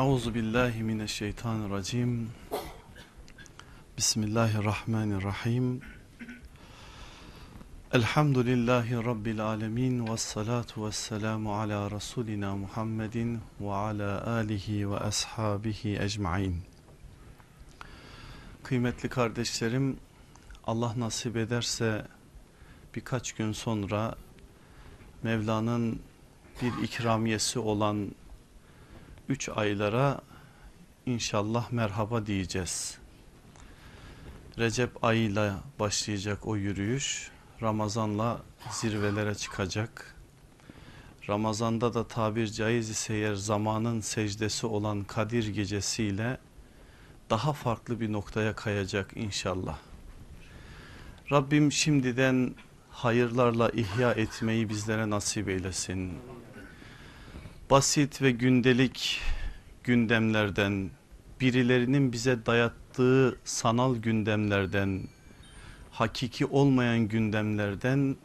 Euzu billahi mineşşeytanirracim. Bismillahirrahmanirrahim. Elhamdülillahi rabbil alamin ve salatu vesselamu ala rasulina Muhammedin ve ala alihi ve ashabihi ecmaîn. Kıymetli kardeşlerim, Allah nasip ederse birkaç gün sonra Mevla'nın bir ikramiyesi olan üç aylara inşallah merhaba diyeceğiz. Recep ayıyla başlayacak o yürüyüş, Ramazan'la zirvelere çıkacak. Ramazan'da da tabir caiz ise eğer zamanın secdesi olan Kadir gecesiyle daha farklı bir noktaya kayacak inşallah. Rabbim şimdiden hayırlarla ihya etmeyi bizlere nasip eylesin. Basit ve gündelik gündemlerden, birilerinin bize dayattığı sanal gündemlerden, hakiki olmayan gündemlerden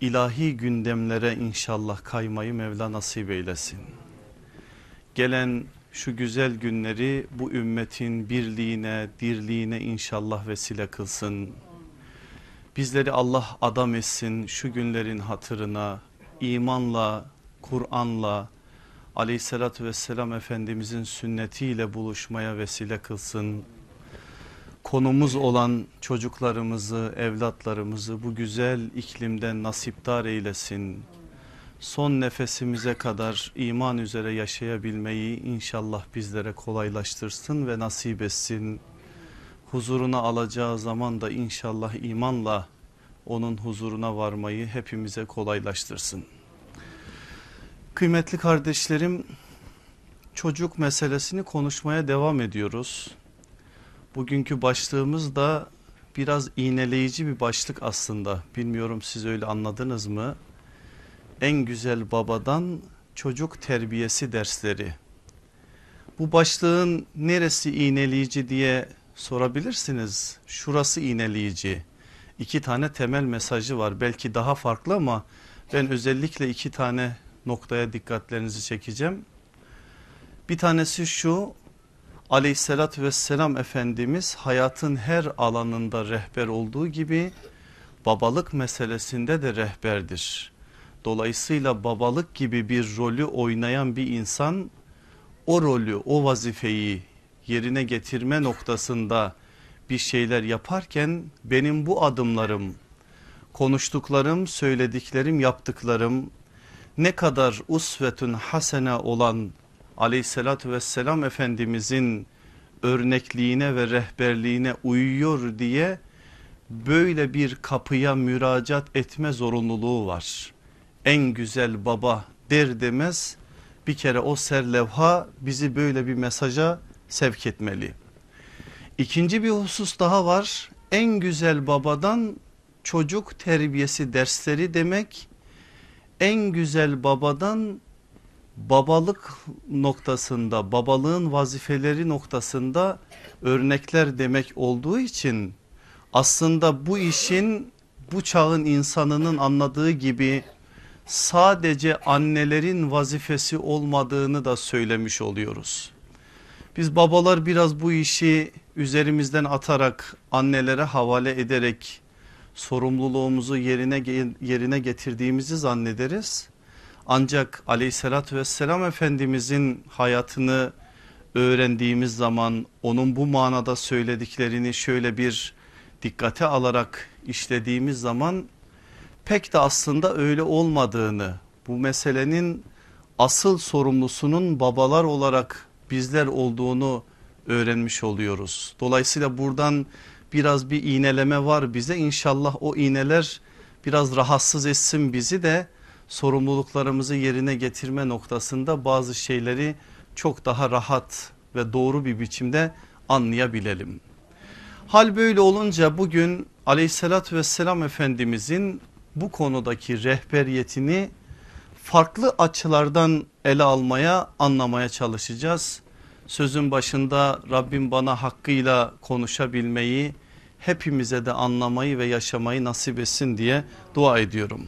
ilahi gündemlere inşallah kaymayı Mevla nasip eylesin. Gelen şu güzel günleri bu ümmetin birliğine, dirliğine inşallah vesile kılsın. Bizleri Allah adam etsin şu günlerin hatırına imanla, Kur'an'la, aleyhissalatü vesselam Efendimizin sünnetiyle buluşmaya vesile kılsın. Konumuz olan çocuklarımızı, evlatlarımızı bu güzel iklimden nasipdar eylesin. Son nefesimize kadar iman üzere yaşayabilmeyi inşallah bizlere kolaylaştırsın ve nasip etsin. Huzuruna alacağı zaman da inşallah imanla onun huzuruna varmayı hepimize kolaylaştırsın. Kıymetli kardeşlerim çocuk meselesini konuşmaya devam ediyoruz. Bugünkü başlığımız da biraz iğneleyici bir başlık aslında. Bilmiyorum siz öyle anladınız mı? En güzel babadan çocuk terbiyesi dersleri. Bu başlığın neresi iğneleyici diye sorabilirsiniz. Şurası iğneleyici. İki tane temel mesajı var. Belki daha farklı ama ben özellikle iki tane noktaya dikkatlerinizi çekeceğim. Bir tanesi şu aleyhissalatü vesselam Efendimiz hayatın her alanında rehber olduğu gibi babalık meselesinde de rehberdir. Dolayısıyla babalık gibi bir rolü oynayan bir insan o rolü o vazifeyi yerine getirme noktasında bir şeyler yaparken benim bu adımlarım konuştuklarım söylediklerim yaptıklarım ne kadar usvetün hasene olan aleyhissalatü vesselam efendimizin örnekliğine ve rehberliğine uyuyor diye böyle bir kapıya müracaat etme zorunluluğu var. En güzel baba der demez bir kere o serlevha bizi böyle bir mesaja sevk etmeli. İkinci bir husus daha var. En güzel babadan çocuk terbiyesi dersleri demek en güzel babadan babalık noktasında babalığın vazifeleri noktasında örnekler demek olduğu için aslında bu işin bu çağın insanının anladığı gibi sadece annelerin vazifesi olmadığını da söylemiş oluyoruz. Biz babalar biraz bu işi üzerimizden atarak annelere havale ederek sorumluluğumuzu yerine yerine getirdiğimizi zannederiz. Ancak aleyhissalatü vesselam efendimizin hayatını öğrendiğimiz zaman onun bu manada söylediklerini şöyle bir dikkate alarak işlediğimiz zaman pek de aslında öyle olmadığını bu meselenin asıl sorumlusunun babalar olarak bizler olduğunu öğrenmiş oluyoruz. Dolayısıyla buradan biraz bir iğneleme var bize inşallah o iğneler biraz rahatsız etsin bizi de sorumluluklarımızı yerine getirme noktasında bazı şeyleri çok daha rahat ve doğru bir biçimde anlayabilelim. Hal böyle olunca bugün aleyhissalatü vesselam efendimizin bu konudaki rehberiyetini farklı açılardan ele almaya anlamaya çalışacağız. Sözün başında Rabbim bana hakkıyla konuşabilmeyi hepimize de anlamayı ve yaşamayı nasip etsin diye dua ediyorum.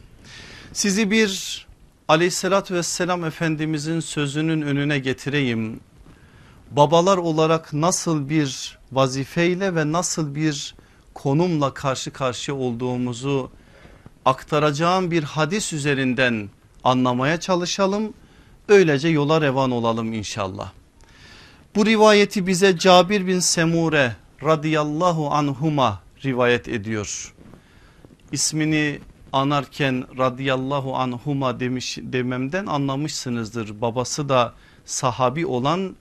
Sizi bir aleyhissalatü vesselam efendimizin sözünün önüne getireyim. babalar olarak nasıl bir vazifeyle ve nasıl bir konumla karşı karşıya olduğumuzu aktaracağım bir hadis üzerinden anlamaya çalışalım. Öylece yola revan olalım inşallah. Bu rivayeti bize Cabir bin Semure radıyallahu anhuma rivayet ediyor. İsmini anarken radıyallahu anhuma demiş dememden anlamışsınızdır. Babası da sahabi olan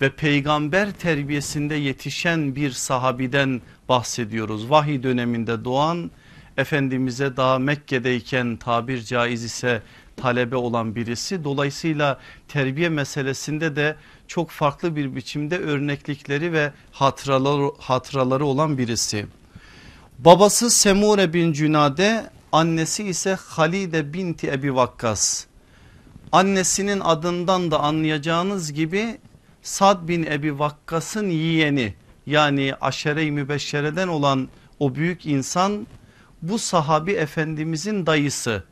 ve peygamber terbiyesinde yetişen bir sahabiden bahsediyoruz. Vahiy döneminde doğan Efendimiz'e daha Mekke'deyken tabir caiz ise talebe olan birisi. Dolayısıyla terbiye meselesinde de çok farklı bir biçimde örneklikleri ve hatıraları, hatıraları olan birisi. Babası Semure bin Cünade annesi ise Halide binti Ebi Vakkas. Annesinin adından da anlayacağınız gibi Sad bin Ebi Vakkas'ın yeğeni yani aşere-i mübeşşereden olan o büyük insan bu sahabi efendimizin dayısı.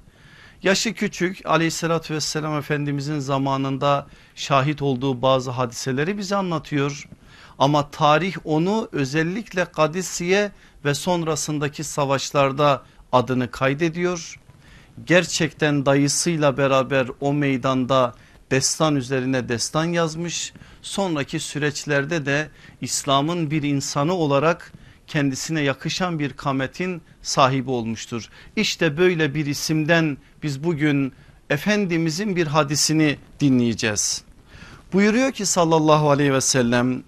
Yaşı küçük aleyhissalatü vesselam efendimizin zamanında şahit olduğu bazı hadiseleri bize anlatıyor. Ama tarih onu özellikle Kadisiye ve sonrasındaki savaşlarda adını kaydediyor. Gerçekten dayısıyla beraber o meydanda destan üzerine destan yazmış. Sonraki süreçlerde de İslam'ın bir insanı olarak kendisine yakışan bir kametin sahibi olmuştur. İşte böyle bir isimden biz bugün Efendimizin bir hadisini dinleyeceğiz. Buyuruyor ki sallallahu aleyhi ve sellem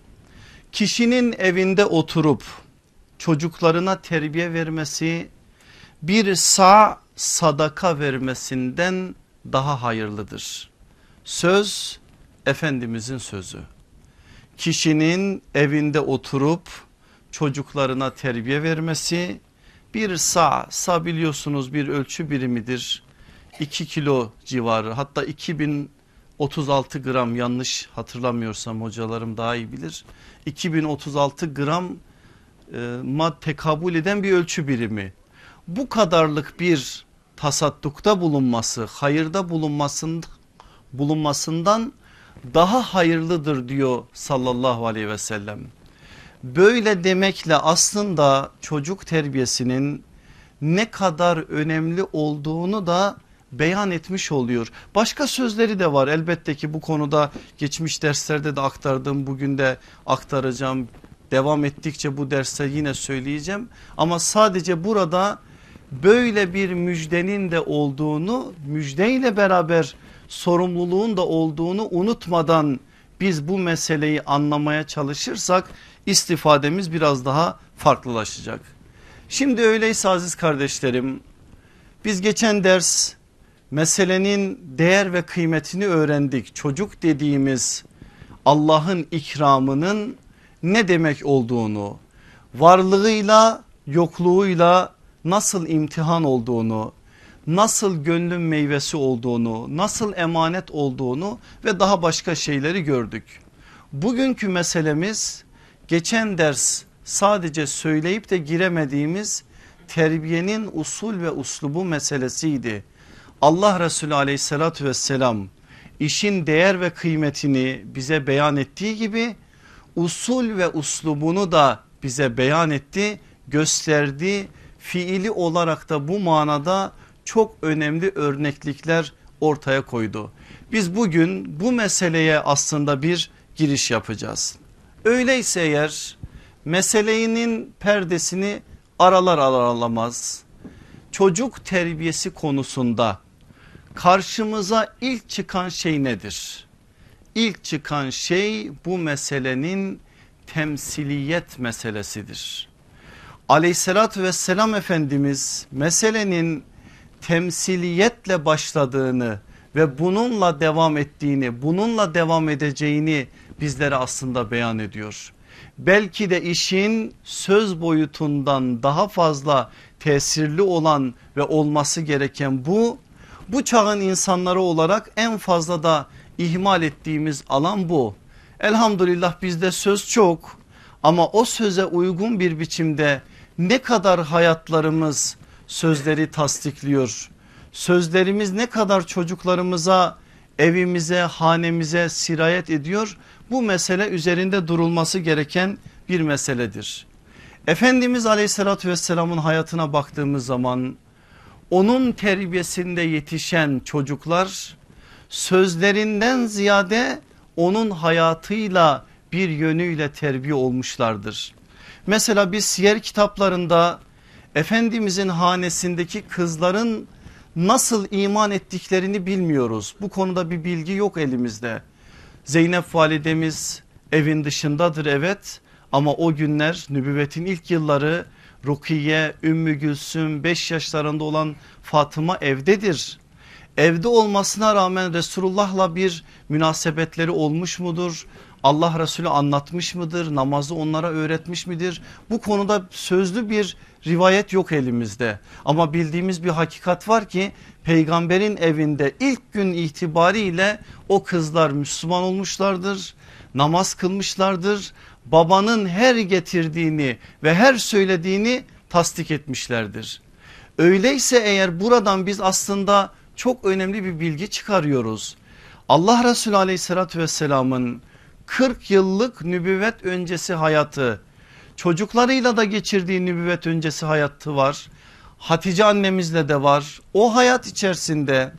kişinin evinde oturup çocuklarına terbiye vermesi bir sağ sadaka vermesinden daha hayırlıdır. Söz Efendimizin sözü. Kişinin evinde oturup çocuklarına terbiye vermesi bir sağ, sağ biliyorsunuz bir ölçü birimidir. 2 kilo civarı hatta 2036 gram yanlış hatırlamıyorsam hocalarım daha iyi bilir. 2036 gram e, mad tekabül eden bir ölçü birimi. Bu kadarlık bir tasaddukta bulunması, hayırda bulunmasında, bulunmasından daha hayırlıdır diyor sallallahu aleyhi ve sellem. Böyle demekle aslında çocuk terbiyesinin ne kadar önemli olduğunu da beyan etmiş oluyor. Başka sözleri de var elbette ki bu konuda geçmiş derslerde de aktardım bugün de aktaracağım. Devam ettikçe bu derste yine söyleyeceğim ama sadece burada böyle bir müjdenin de olduğunu müjdeyle beraber sorumluluğun da olduğunu unutmadan biz bu meseleyi anlamaya çalışırsak istifademiz biraz daha farklılaşacak. Şimdi öyleyse aziz kardeşlerim biz geçen ders meselenin değer ve kıymetini öğrendik. Çocuk dediğimiz Allah'ın ikramının ne demek olduğunu varlığıyla yokluğuyla nasıl imtihan olduğunu nasıl gönlün meyvesi olduğunu nasıl emanet olduğunu ve daha başka şeyleri gördük. Bugünkü meselemiz geçen ders sadece söyleyip de giremediğimiz terbiyenin usul ve uslubu meselesiydi. Allah Resulü aleyhissalatü vesselam işin değer ve kıymetini bize beyan ettiği gibi usul ve uslubunu da bize beyan etti gösterdi fiili olarak da bu manada çok önemli örneklikler ortaya koydu. Biz bugün bu meseleye aslında bir giriş yapacağız. Öyleyse eğer meselenin perdesini aralar aralamaz çocuk terbiyesi konusunda karşımıza ilk çıkan şey nedir? İlk çıkan şey bu meselenin temsiliyet meselesidir. Aleyhissalatü vesselam Efendimiz meselenin temsiliyetle başladığını ve bununla devam ettiğini bununla devam edeceğini bizlere aslında beyan ediyor. Belki de işin söz boyutundan daha fazla tesirli olan ve olması gereken bu. Bu çağın insanları olarak en fazla da ihmal ettiğimiz alan bu. Elhamdülillah bizde söz çok ama o söze uygun bir biçimde ne kadar hayatlarımız sözleri tasdikliyor. Sözlerimiz ne kadar çocuklarımıza evimize hanemize sirayet ediyor bu mesele üzerinde durulması gereken bir meseledir. Efendimiz aleyhissalatü vesselamın hayatına baktığımız zaman onun terbiyesinde yetişen çocuklar sözlerinden ziyade onun hayatıyla bir yönüyle terbiye olmuşlardır. Mesela biz siyer kitaplarında Efendimizin hanesindeki kızların nasıl iman ettiklerini bilmiyoruz. Bu konuda bir bilgi yok elimizde. Zeynep validemiz evin dışındadır evet ama o günler nübüvvetin ilk yılları Rukiye, Ümmü Gülsüm 5 yaşlarında olan Fatıma evdedir. Evde olmasına rağmen Resulullah'la bir münasebetleri olmuş mudur? Allah Resulü anlatmış mıdır? Namazı onlara öğretmiş midir? Bu konuda sözlü bir rivayet yok elimizde. Ama bildiğimiz bir hakikat var ki peygamberin evinde ilk gün itibariyle o kızlar Müslüman olmuşlardır. Namaz kılmışlardır. Babanın her getirdiğini ve her söylediğini tasdik etmişlerdir. Öyleyse eğer buradan biz aslında çok önemli bir bilgi çıkarıyoruz. Allah Resulü aleyhissalatü vesselamın 40 yıllık nübüvvet öncesi hayatı çocuklarıyla da geçirdiği nübüvvet öncesi hayatı var. Hatice annemizle de var. O hayat içerisinde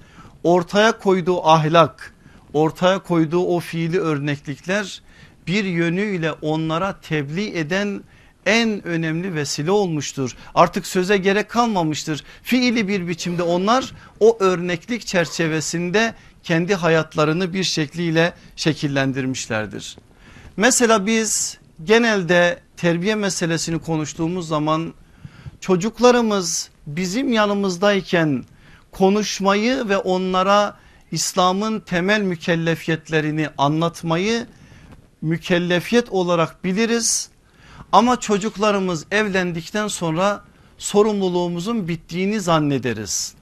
ortaya koyduğu ahlak, ortaya koyduğu o fiili örneklikler bir yönüyle onlara tebliğ eden en önemli vesile olmuştur. Artık söze gerek kalmamıştır. Fiili bir biçimde onlar o örneklik çerçevesinde kendi hayatlarını bir şekliyle şekillendirmişlerdir. Mesela biz genelde terbiye meselesini konuştuğumuz zaman çocuklarımız bizim yanımızdayken konuşmayı ve onlara İslam'ın temel mükellefiyetlerini anlatmayı mükellefiyet olarak biliriz. Ama çocuklarımız evlendikten sonra sorumluluğumuzun bittiğini zannederiz.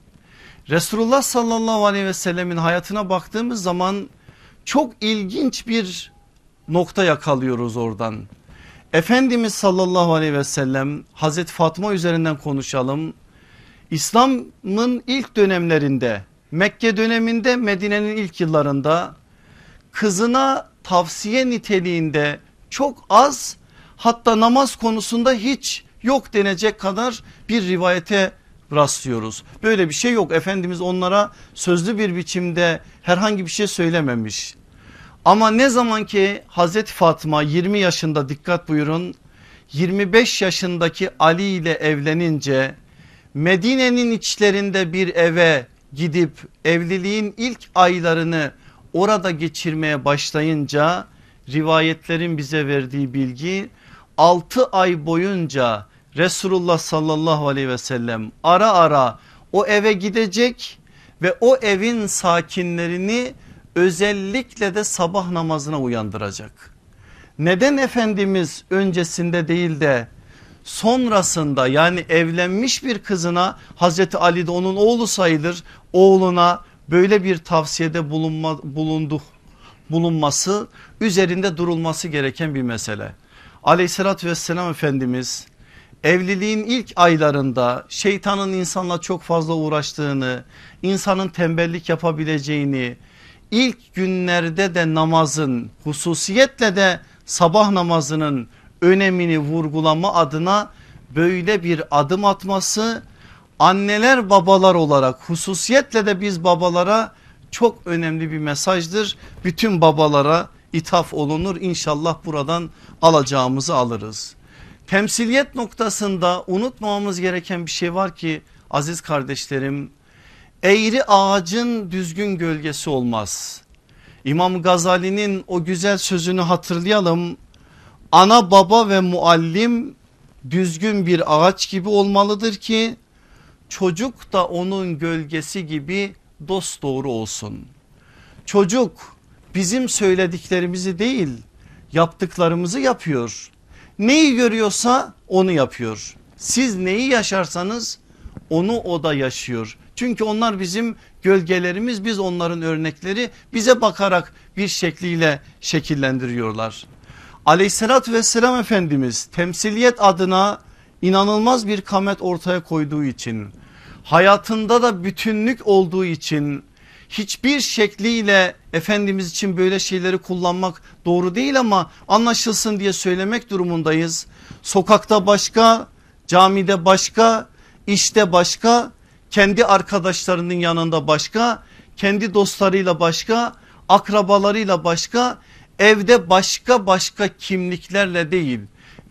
Resulullah sallallahu aleyhi ve sellemin hayatına baktığımız zaman çok ilginç bir nokta yakalıyoruz oradan. Efendimiz sallallahu aleyhi ve sellem Hazreti Fatma üzerinden konuşalım. İslam'ın ilk dönemlerinde Mekke döneminde Medine'nin ilk yıllarında kızına tavsiye niteliğinde çok az hatta namaz konusunda hiç yok denecek kadar bir rivayete rastlıyoruz. Böyle bir şey yok Efendimiz onlara sözlü bir biçimde herhangi bir şey söylememiş. Ama ne zaman ki Hazreti Fatma 20 yaşında dikkat buyurun 25 yaşındaki Ali ile evlenince Medine'nin içlerinde bir eve gidip evliliğin ilk aylarını orada geçirmeye başlayınca rivayetlerin bize verdiği bilgi 6 ay boyunca Resulullah sallallahu aleyhi ve sellem ara ara o eve gidecek ve o evin sakinlerini özellikle de sabah namazına uyandıracak. Neden Efendimiz öncesinde değil de sonrasında yani evlenmiş bir kızına Hazreti Ali de onun oğlu sayılır oğluna böyle bir tavsiyede bulunma, bulundu, bulunması üzerinde durulması gereken bir mesele. Aleyhissalatü vesselam Efendimiz evliliğin ilk aylarında şeytanın insanla çok fazla uğraştığını insanın tembellik yapabileceğini ilk günlerde de namazın hususiyetle de sabah namazının önemini vurgulama adına böyle bir adım atması anneler babalar olarak hususiyetle de biz babalara çok önemli bir mesajdır. Bütün babalara ithaf olunur inşallah buradan alacağımızı alırız. Temsiliyet noktasında unutmamamız gereken bir şey var ki aziz kardeşlerim eğri ağacın düzgün gölgesi olmaz. İmam Gazali'nin o güzel sözünü hatırlayalım. Ana baba ve muallim düzgün bir ağaç gibi olmalıdır ki çocuk da onun gölgesi gibi dost doğru olsun. Çocuk bizim söylediklerimizi değil yaptıklarımızı yapıyor. Neyi görüyorsa onu yapıyor. Siz neyi yaşarsanız onu o da yaşıyor. Çünkü onlar bizim gölgelerimiz biz onların örnekleri bize bakarak bir şekliyle şekillendiriyorlar. Aleyhissalatü vesselam Efendimiz temsiliyet adına inanılmaz bir kamet ortaya koyduğu için hayatında da bütünlük olduğu için hiçbir şekliyle Efendimiz için böyle şeyleri kullanmak doğru değil ama anlaşılsın diye söylemek durumundayız. Sokakta başka, camide başka, işte başka, kendi arkadaşlarının yanında başka, kendi dostlarıyla başka, akrabalarıyla başka, evde başka başka kimliklerle değil.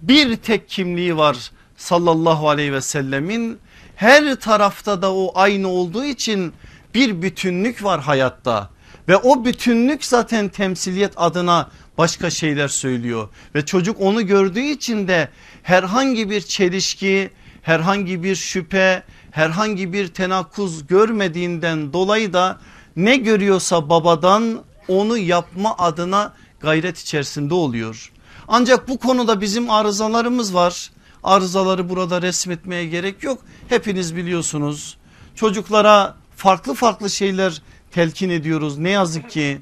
Bir tek kimliği var sallallahu aleyhi ve sellemin. Her tarafta da o aynı olduğu için bir bütünlük var hayatta ve o bütünlük zaten temsiliyet adına başka şeyler söylüyor ve çocuk onu gördüğü için de herhangi bir çelişki, herhangi bir şüphe, herhangi bir tenakkuz görmediğinden dolayı da ne görüyorsa babadan onu yapma adına gayret içerisinde oluyor. Ancak bu konuda bizim arızalarımız var. Arızaları burada resmetmeye gerek yok. Hepiniz biliyorsunuz. Çocuklara farklı farklı şeyler telkin ediyoruz. Ne yazık ki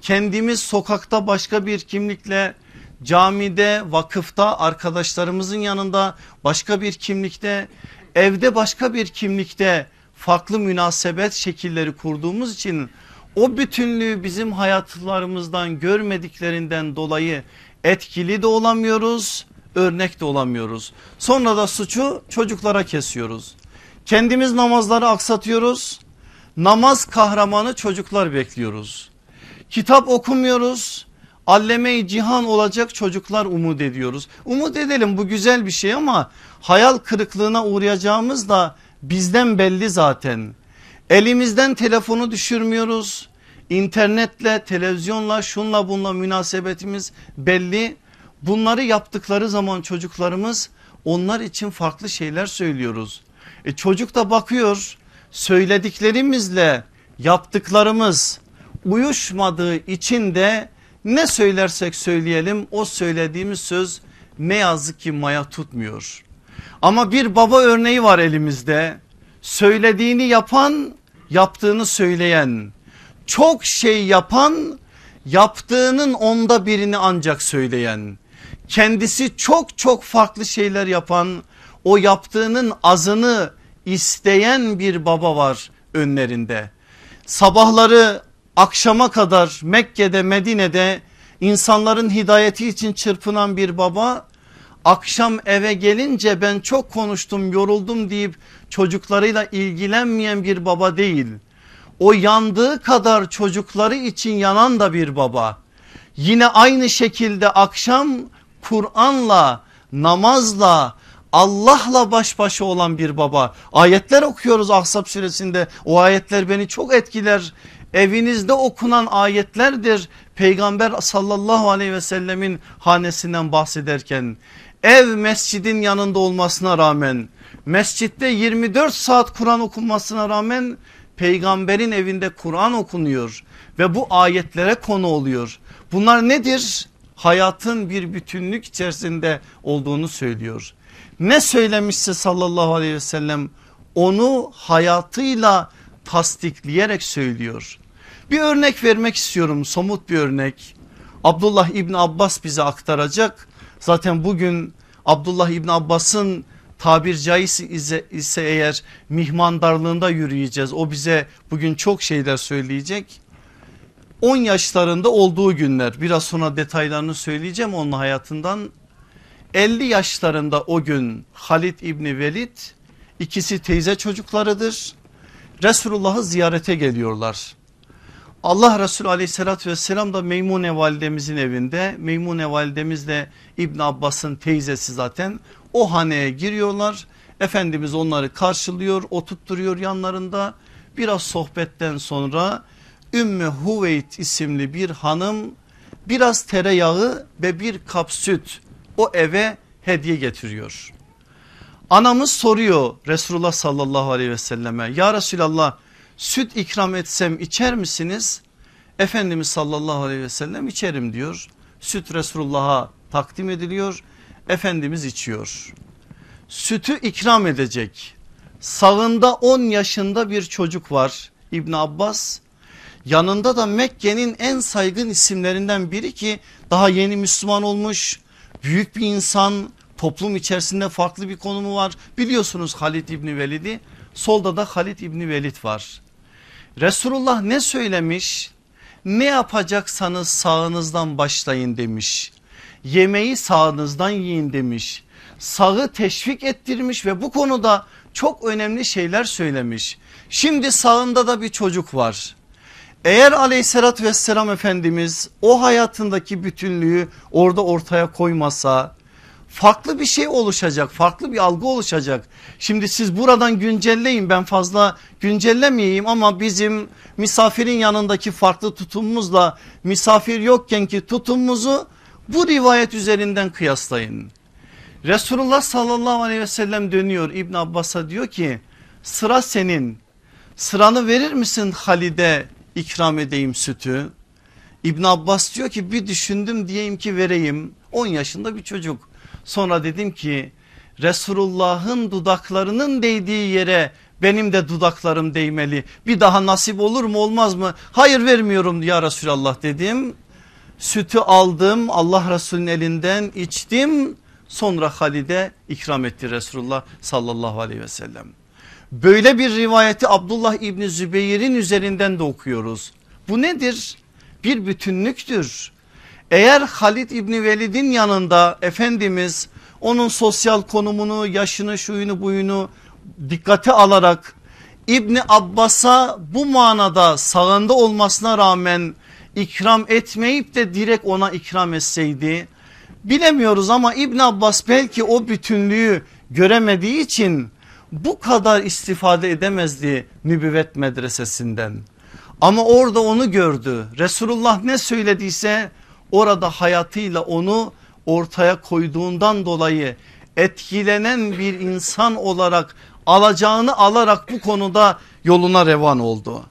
kendimiz sokakta başka bir kimlikle camide vakıfta arkadaşlarımızın yanında başka bir kimlikte evde başka bir kimlikte farklı münasebet şekilleri kurduğumuz için o bütünlüğü bizim hayatlarımızdan görmediklerinden dolayı etkili de olamıyoruz örnek de olamıyoruz. Sonra da suçu çocuklara kesiyoruz. Kendimiz namazları aksatıyoruz. Namaz kahramanı çocuklar bekliyoruz. Kitap okumuyoruz. Alleme-i cihan olacak çocuklar umut ediyoruz. Umut edelim bu güzel bir şey ama hayal kırıklığına uğrayacağımız da bizden belli zaten. Elimizden telefonu düşürmüyoruz. İnternetle, televizyonla, şunla bunla münasebetimiz belli. Bunları yaptıkları zaman çocuklarımız onlar için farklı şeyler söylüyoruz. E çocuk da bakıyor söylediklerimizle yaptıklarımız uyuşmadığı için de ne söylersek söyleyelim o söylediğimiz söz ne yazık ki maya tutmuyor. Ama bir baba örneği var elimizde. Söylediğini yapan, yaptığını söyleyen, çok şey yapan, yaptığının onda birini ancak söyleyen, kendisi çok çok farklı şeyler yapan, o yaptığının azını isteyen bir baba var önlerinde. Sabahları akşama kadar Mekke'de Medine'de insanların hidayeti için çırpınan bir baba akşam eve gelince ben çok konuştum yoruldum deyip çocuklarıyla ilgilenmeyen bir baba değil. O yandığı kadar çocukları için yanan da bir baba. Yine aynı şekilde akşam Kur'an'la namazla Allah'la baş başa olan bir baba. Ayetler okuyoruz Ahzab suresinde o ayetler beni çok etkiler. Evinizde okunan ayetlerdir peygamber sallallahu aleyhi ve sellemin hanesinden bahsederken. Ev mescidin yanında olmasına rağmen mescitte 24 saat Kur'an okunmasına rağmen peygamberin evinde Kur'an okunuyor ve bu ayetlere konu oluyor. Bunlar nedir? Hayatın bir bütünlük içerisinde olduğunu söylüyor ne söylemişse sallallahu aleyhi ve sellem onu hayatıyla tasdikleyerek söylüyor. Bir örnek vermek istiyorum somut bir örnek. Abdullah İbni Abbas bize aktaracak. Zaten bugün Abdullah İbni Abbas'ın tabir caizse ise, eğer mihmandarlığında yürüyeceğiz. O bize bugün çok şeyler söyleyecek. 10 yaşlarında olduğu günler biraz sonra detaylarını söyleyeceğim onun hayatından 50 yaşlarında o gün Halid İbni Velid ikisi teyze çocuklarıdır. Resulullah'ı ziyarete geliyorlar. Allah Resulü aleyhissalatü vesselam da Meymune validemizin evinde. Meymune validemiz de İbn Abbas'ın teyzesi zaten. O haneye giriyorlar. Efendimiz onları karşılıyor oturtturuyor yanlarında. Biraz sohbetten sonra Ümmü Huveyt isimli bir hanım biraz tereyağı ve bir kap süt o eve hediye getiriyor. Anamız soruyor Resulullah sallallahu aleyhi ve selleme ya Resulallah süt ikram etsem içer misiniz? Efendimiz sallallahu aleyhi ve sellem içerim diyor. Süt Resulullah'a takdim ediliyor. Efendimiz içiyor. Sütü ikram edecek. Sağında 10 yaşında bir çocuk var İbn Abbas. Yanında da Mekke'nin en saygın isimlerinden biri ki daha yeni Müslüman olmuş büyük bir insan toplum içerisinde farklı bir konumu var. Biliyorsunuz Halid İbni Velid'i solda da Halid İbni Velid var. Resulullah ne söylemiş? Ne yapacaksanız sağınızdan başlayın demiş. Yemeği sağınızdan yiyin demiş. Sağı teşvik ettirmiş ve bu konuda çok önemli şeyler söylemiş. Şimdi sağında da bir çocuk var. Eğer aleyhissalatü vesselam Efendimiz o hayatındaki bütünlüğü orada ortaya koymasa farklı bir şey oluşacak farklı bir algı oluşacak. Şimdi siz buradan güncelleyin ben fazla güncellemeyeyim ama bizim misafirin yanındaki farklı tutumumuzla misafir yokken ki tutumumuzu bu rivayet üzerinden kıyaslayın. Resulullah sallallahu aleyhi ve sellem dönüyor İbn Abbas'a diyor ki sıra senin sıranı verir misin Halide ikram edeyim sütü. İbn Abbas diyor ki bir düşündüm diyeyim ki vereyim 10 yaşında bir çocuk. Sonra dedim ki Resulullah'ın dudaklarının değdiği yere benim de dudaklarım değmeli. Bir daha nasip olur mu olmaz mı? Hayır vermiyorum ya Resulallah dedim. Sütü aldım Allah Resulü'nün elinden içtim. Sonra Halide ikram etti Resulullah sallallahu aleyhi ve sellem. Böyle bir rivayeti Abdullah İbni Zübeyir'in üzerinden de okuyoruz. Bu nedir? Bir bütünlüktür. Eğer Halid İbni Velid'in yanında Efendimiz onun sosyal konumunu, yaşını, şuyunu, buyunu dikkate alarak İbni Abbas'a bu manada sağında olmasına rağmen ikram etmeyip de direkt ona ikram etseydi bilemiyoruz ama İbn Abbas belki o bütünlüğü göremediği için bu kadar istifade edemezdi nübüvvet medresesinden. Ama orada onu gördü. Resulullah ne söylediyse orada hayatıyla onu ortaya koyduğundan dolayı etkilenen bir insan olarak alacağını alarak bu konuda yoluna revan oldu.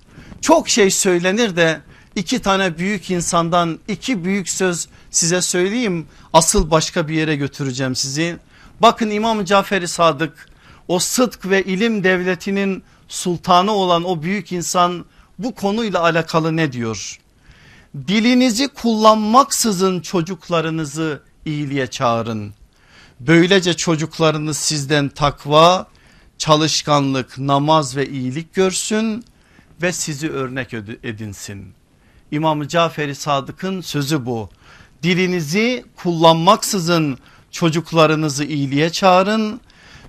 Çok şey söylenir de iki tane büyük insandan iki büyük söz size söyleyeyim. Asıl başka bir yere götüreceğim sizi. Bakın İmam Caferi Sadık o sıdk ve ilim devletinin sultanı olan o büyük insan bu konuyla alakalı ne diyor? Dilinizi kullanmaksızın çocuklarınızı iyiliğe çağırın. Böylece çocuklarınız sizden takva, çalışkanlık, namaz ve iyilik görsün ve sizi örnek edinsin. İmam Caferi Sadık'ın sözü bu. Dilinizi kullanmaksızın çocuklarınızı iyiliğe çağırın.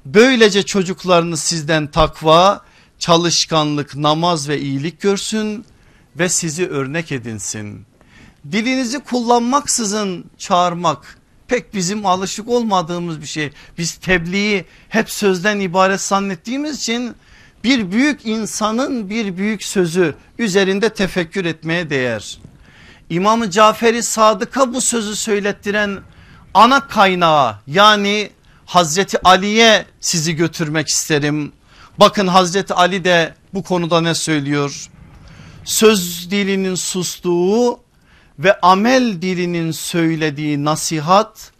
Böylece çocuklarınız sizden takva, çalışkanlık, namaz ve iyilik görsün ve sizi örnek edinsin. Dilinizi kullanmaksızın çağırmak pek bizim alışık olmadığımız bir şey. Biz tebliği hep sözden ibaret zannettiğimiz için bir büyük insanın bir büyük sözü üzerinde tefekkür etmeye değer. İmam Caferi Sadık'a bu sözü söylettiren ana kaynağı yani Hazreti Ali'ye sizi götürmek isterim. Bakın Hazreti Ali de bu konuda ne söylüyor? Söz dilinin sustuğu ve amel dilinin söylediği nasihat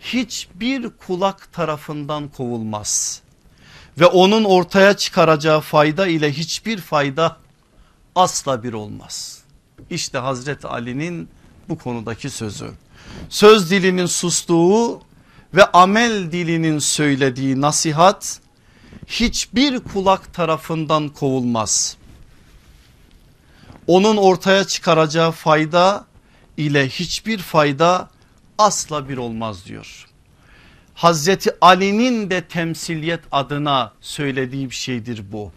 hiçbir kulak tarafından kovulmaz. Ve onun ortaya çıkaracağı fayda ile hiçbir fayda asla bir olmaz. İşte Hazreti Ali'nin bu konudaki sözü. Söz dilinin sustuğu ve amel dilinin söylediği nasihat hiçbir kulak tarafından kovulmaz. Onun ortaya çıkaracağı fayda ile hiçbir fayda asla bir olmaz diyor. Hazreti Ali'nin de temsiliyet adına söylediği bir şeydir bu.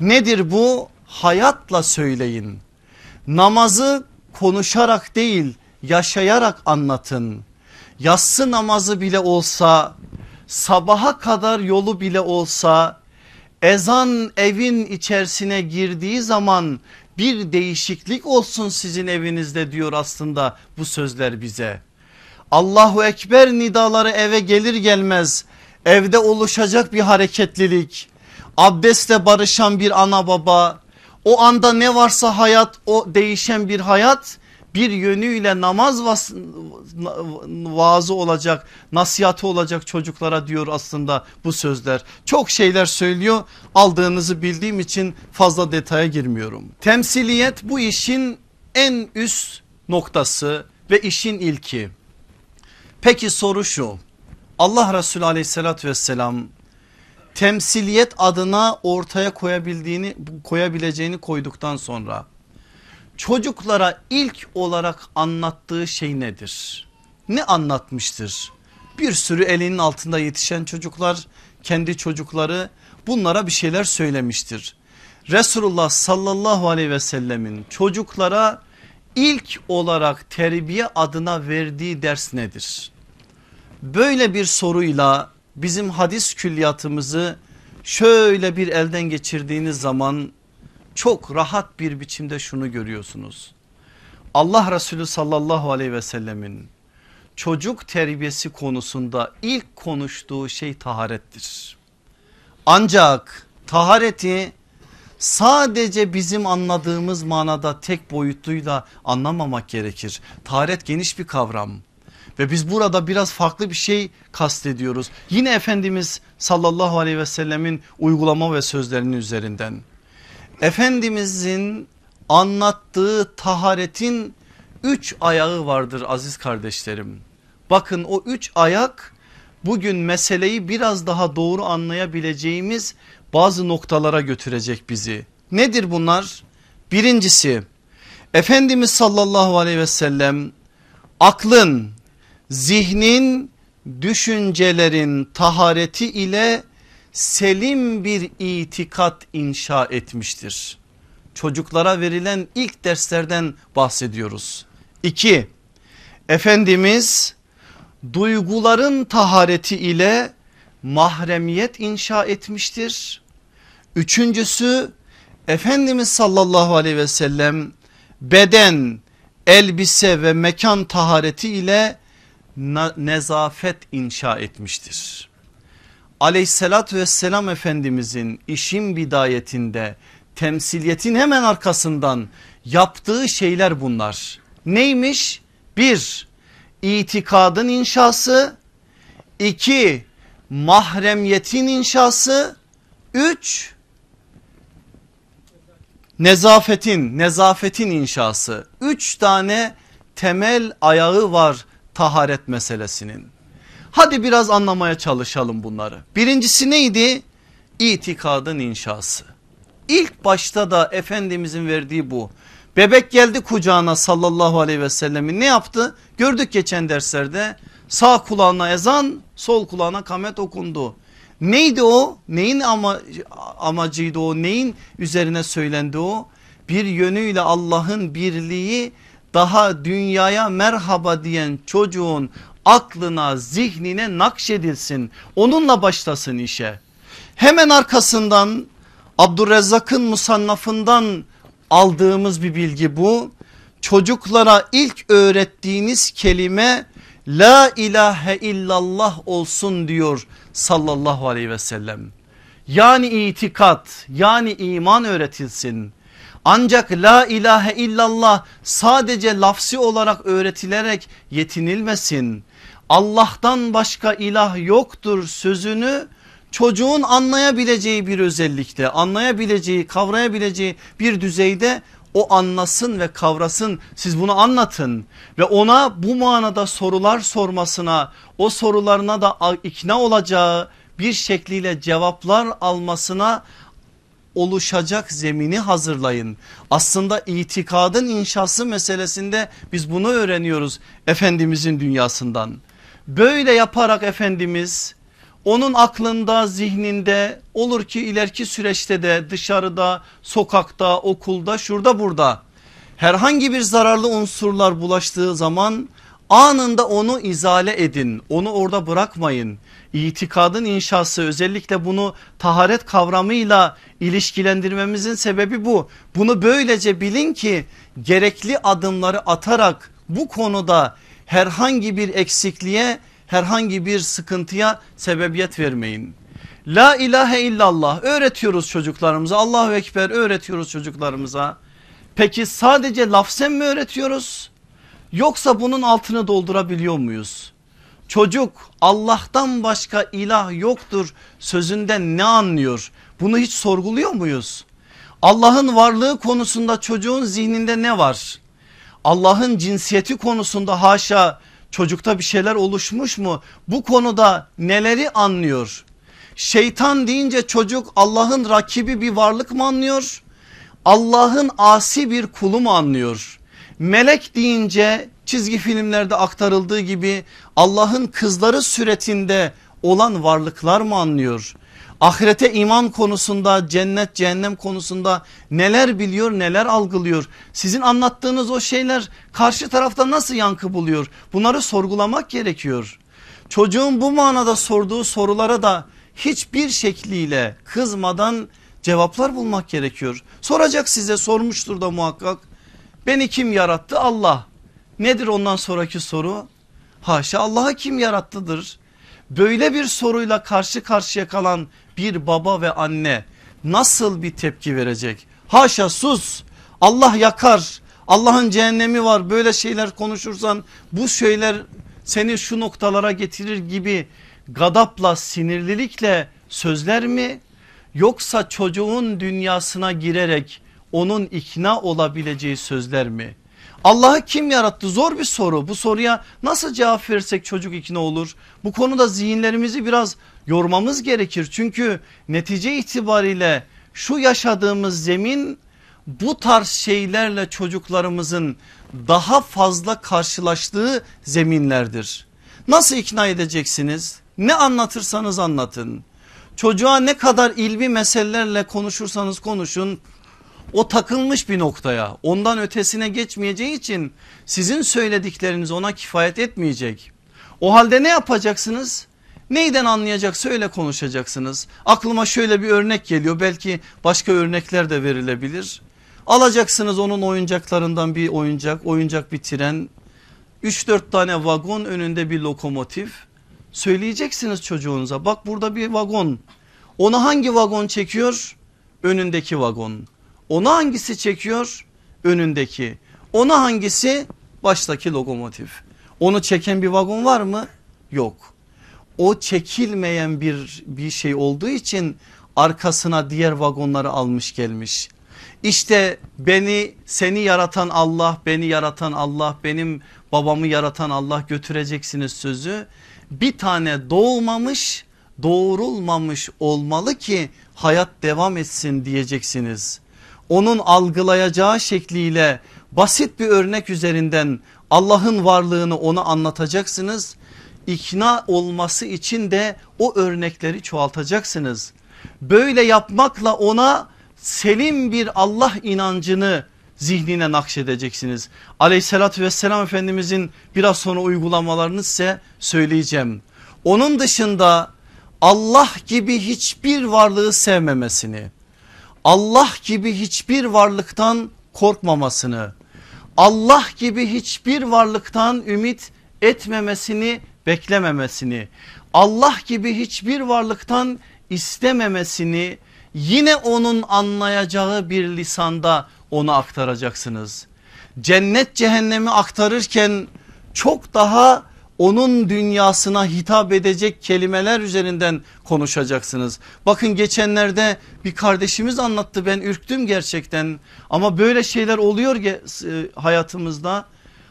Nedir bu? Hayatla söyleyin. Namazı konuşarak değil yaşayarak anlatın. Yatsı namazı bile olsa sabaha kadar yolu bile olsa ezan evin içerisine girdiği zaman bir değişiklik olsun sizin evinizde diyor aslında bu sözler bize. Allahu Ekber nidaları eve gelir gelmez evde oluşacak bir hareketlilik abdestle barışan bir ana baba o anda ne varsa hayat o değişen bir hayat bir yönüyle namaz vas vaazı olacak nasihatı olacak çocuklara diyor aslında bu sözler. Çok şeyler söylüyor aldığınızı bildiğim için fazla detaya girmiyorum. Temsiliyet bu işin en üst noktası ve işin ilki. Peki soru şu Allah Resulü aleyhissalatü vesselam temsiliyet adına ortaya koyabildiğini koyabileceğini koyduktan sonra çocuklara ilk olarak anlattığı şey nedir? Ne anlatmıştır? Bir sürü elinin altında yetişen çocuklar kendi çocukları bunlara bir şeyler söylemiştir. Resulullah sallallahu aleyhi ve sellemin çocuklara ilk olarak terbiye adına verdiği ders nedir? Böyle bir soruyla bizim hadis külliyatımızı şöyle bir elden geçirdiğiniz zaman çok rahat bir biçimde şunu görüyorsunuz. Allah Resulü sallallahu aleyhi ve sellemin çocuk terbiyesi konusunda ilk konuştuğu şey taharettir. Ancak tahareti sadece bizim anladığımız manada tek boyutluyla anlamamak gerekir. Taharet geniş bir kavram ve biz burada biraz farklı bir şey kastediyoruz. Yine Efendimiz sallallahu aleyhi ve sellemin uygulama ve sözlerinin üzerinden. Efendimizin anlattığı taharetin üç ayağı vardır aziz kardeşlerim. Bakın o üç ayak bugün meseleyi biraz daha doğru anlayabileceğimiz bazı noktalara götürecek bizi. Nedir bunlar? Birincisi Efendimiz sallallahu aleyhi ve sellem aklın, zihnin, düşüncelerin tahareti ile selim bir itikat inşa etmiştir. Çocuklara verilen ilk derslerden bahsediyoruz. İki, Efendimiz duyguların tahareti ile mahremiyet inşa etmiştir. Üçüncüsü Efendimiz sallallahu aleyhi ve sellem beden, elbise ve mekan tahareti ile nezafet inşa etmiştir. Aleyhissalatü vesselam Efendimizin işin bidayetinde temsiliyetin hemen arkasından yaptığı şeyler bunlar. Neymiş? Bir, itikadın inşası. iki mahremiyetin inşası. Üç, nezafetin, nezafetin inşası. Üç tane temel ayağı var taharet meselesinin. Hadi biraz anlamaya çalışalım bunları. Birincisi neydi? İtikadın inşası. İlk başta da Efendimizin verdiği bu. Bebek geldi kucağına sallallahu aleyhi ve sellemin ne yaptı? Gördük geçen derslerde sağ kulağına ezan sol kulağına kamet okundu. Neydi o? Neyin ama, amacıydı o? Neyin üzerine söylendi o? Bir yönüyle Allah'ın birliği daha dünyaya merhaba diyen çocuğun aklına zihnine nakşedilsin onunla başlasın işe. Hemen arkasından Abdurrezzak'ın musannafından aldığımız bir bilgi bu. Çocuklara ilk öğrettiğiniz kelime la ilahe illallah olsun diyor sallallahu aleyhi ve sellem. Yani itikat yani iman öğretilsin. Ancak la ilahe illallah sadece lafsi olarak öğretilerek yetinilmesin. Allah'tan başka ilah yoktur sözünü çocuğun anlayabileceği bir özellikte anlayabileceği kavrayabileceği bir düzeyde o anlasın ve kavrasın siz bunu anlatın ve ona bu manada sorular sormasına o sorularına da ikna olacağı bir şekliyle cevaplar almasına oluşacak zemini hazırlayın. Aslında itikadın inşası meselesinde biz bunu öğreniyoruz Efendimizin dünyasından. Böyle yaparak Efendimiz onun aklında zihninde olur ki ileriki süreçte de dışarıda sokakta okulda şurada burada herhangi bir zararlı unsurlar bulaştığı zaman anında onu izale edin onu orada bırakmayın. İtikadın inşası özellikle bunu taharet kavramıyla ilişkilendirmemizin sebebi bu. Bunu böylece bilin ki gerekli adımları atarak bu konuda herhangi bir eksikliğe herhangi bir sıkıntıya sebebiyet vermeyin. La ilahe illallah öğretiyoruz çocuklarımıza Allahu Ekber öğretiyoruz çocuklarımıza. Peki sadece lafzen mi öğretiyoruz? Yoksa bunun altını doldurabiliyor muyuz? Çocuk Allah'tan başka ilah yoktur sözünden ne anlıyor? Bunu hiç sorguluyor muyuz? Allah'ın varlığı konusunda çocuğun zihninde ne var? Allah'ın cinsiyeti konusunda haşa çocukta bir şeyler oluşmuş mu? Bu konuda neleri anlıyor? Şeytan deyince çocuk Allah'ın rakibi bir varlık mı anlıyor? Allah'ın asi bir kulu mu anlıyor? Melek deyince çizgi filmlerde aktarıldığı gibi Allah'ın kızları suretinde olan varlıklar mı anlıyor? Ahirete iman konusunda cennet cehennem konusunda neler biliyor neler algılıyor. Sizin anlattığınız o şeyler karşı tarafta nasıl yankı buluyor? Bunları sorgulamak gerekiyor. Çocuğun bu manada sorduğu sorulara da hiçbir şekliyle kızmadan cevaplar bulmak gerekiyor. Soracak size sormuştur da muhakkak. Beni kim yarattı? Allah. Nedir ondan sonraki soru? Haşa Allah'ı kim yarattıdır? Böyle bir soruyla karşı karşıya kalan bir baba ve anne nasıl bir tepki verecek? Haşa sus Allah yakar Allah'ın cehennemi var böyle şeyler konuşursan bu şeyler seni şu noktalara getirir gibi gadapla sinirlilikle sözler mi? Yoksa çocuğun dünyasına girerek onun ikna olabileceği sözler mi? Allah'ı kim yarattı zor bir soru bu soruya nasıl cevap verirsek çocuk ikna olur bu konuda zihinlerimizi biraz yormamız gerekir çünkü netice itibariyle şu yaşadığımız zemin bu tarz şeylerle çocuklarımızın daha fazla karşılaştığı zeminlerdir. Nasıl ikna edeceksiniz? Ne anlatırsanız anlatın. Çocuğa ne kadar ilmi meselelerle konuşursanız konuşun o takılmış bir noktaya ondan ötesine geçmeyeceği için sizin söyledikleriniz ona kifayet etmeyecek. O halde ne yapacaksınız? Neyden anlayacaksa öyle konuşacaksınız. Aklıma şöyle bir örnek geliyor belki başka örnekler de verilebilir. Alacaksınız onun oyuncaklarından bir oyuncak, oyuncak bir tren, 3-4 tane vagon önünde bir lokomotif. Söyleyeceksiniz çocuğunuza bak burada bir vagon. Ona hangi vagon çekiyor? Önündeki vagon. Ona hangisi çekiyor? Önündeki. Ona hangisi? Baştaki lokomotif. Onu çeken bir vagon var mı? Yok. O çekilmeyen bir bir şey olduğu için arkasına diğer vagonları almış gelmiş. İşte beni seni yaratan Allah beni yaratan Allah benim babamı yaratan Allah götüreceksiniz sözü bir tane doğmamış doğurulmamış olmalı ki hayat devam etsin diyeceksiniz. Onun algılayacağı şekliyle basit bir örnek üzerinden Allah'ın varlığını ona anlatacaksınız. İkna olması için de o örnekleri çoğaltacaksınız. Böyle yapmakla ona selim bir Allah inancını zihnine nakşedeceksiniz. Aleyhissalatü vesselam Efendimizin biraz sonra uygulamalarını size söyleyeceğim. Onun dışında Allah gibi hiçbir varlığı sevmemesini, Allah gibi hiçbir varlıktan korkmamasını, Allah gibi hiçbir varlıktan ümit etmemesini, beklememesini, Allah gibi hiçbir varlıktan istememesini yine onun anlayacağı bir lisanda onu aktaracaksınız. Cennet cehennemi aktarırken çok daha onun dünyasına hitap edecek kelimeler üzerinden konuşacaksınız. Bakın geçenlerde bir kardeşimiz anlattı ben ürktüm gerçekten ama böyle şeyler oluyor e, hayatımızda.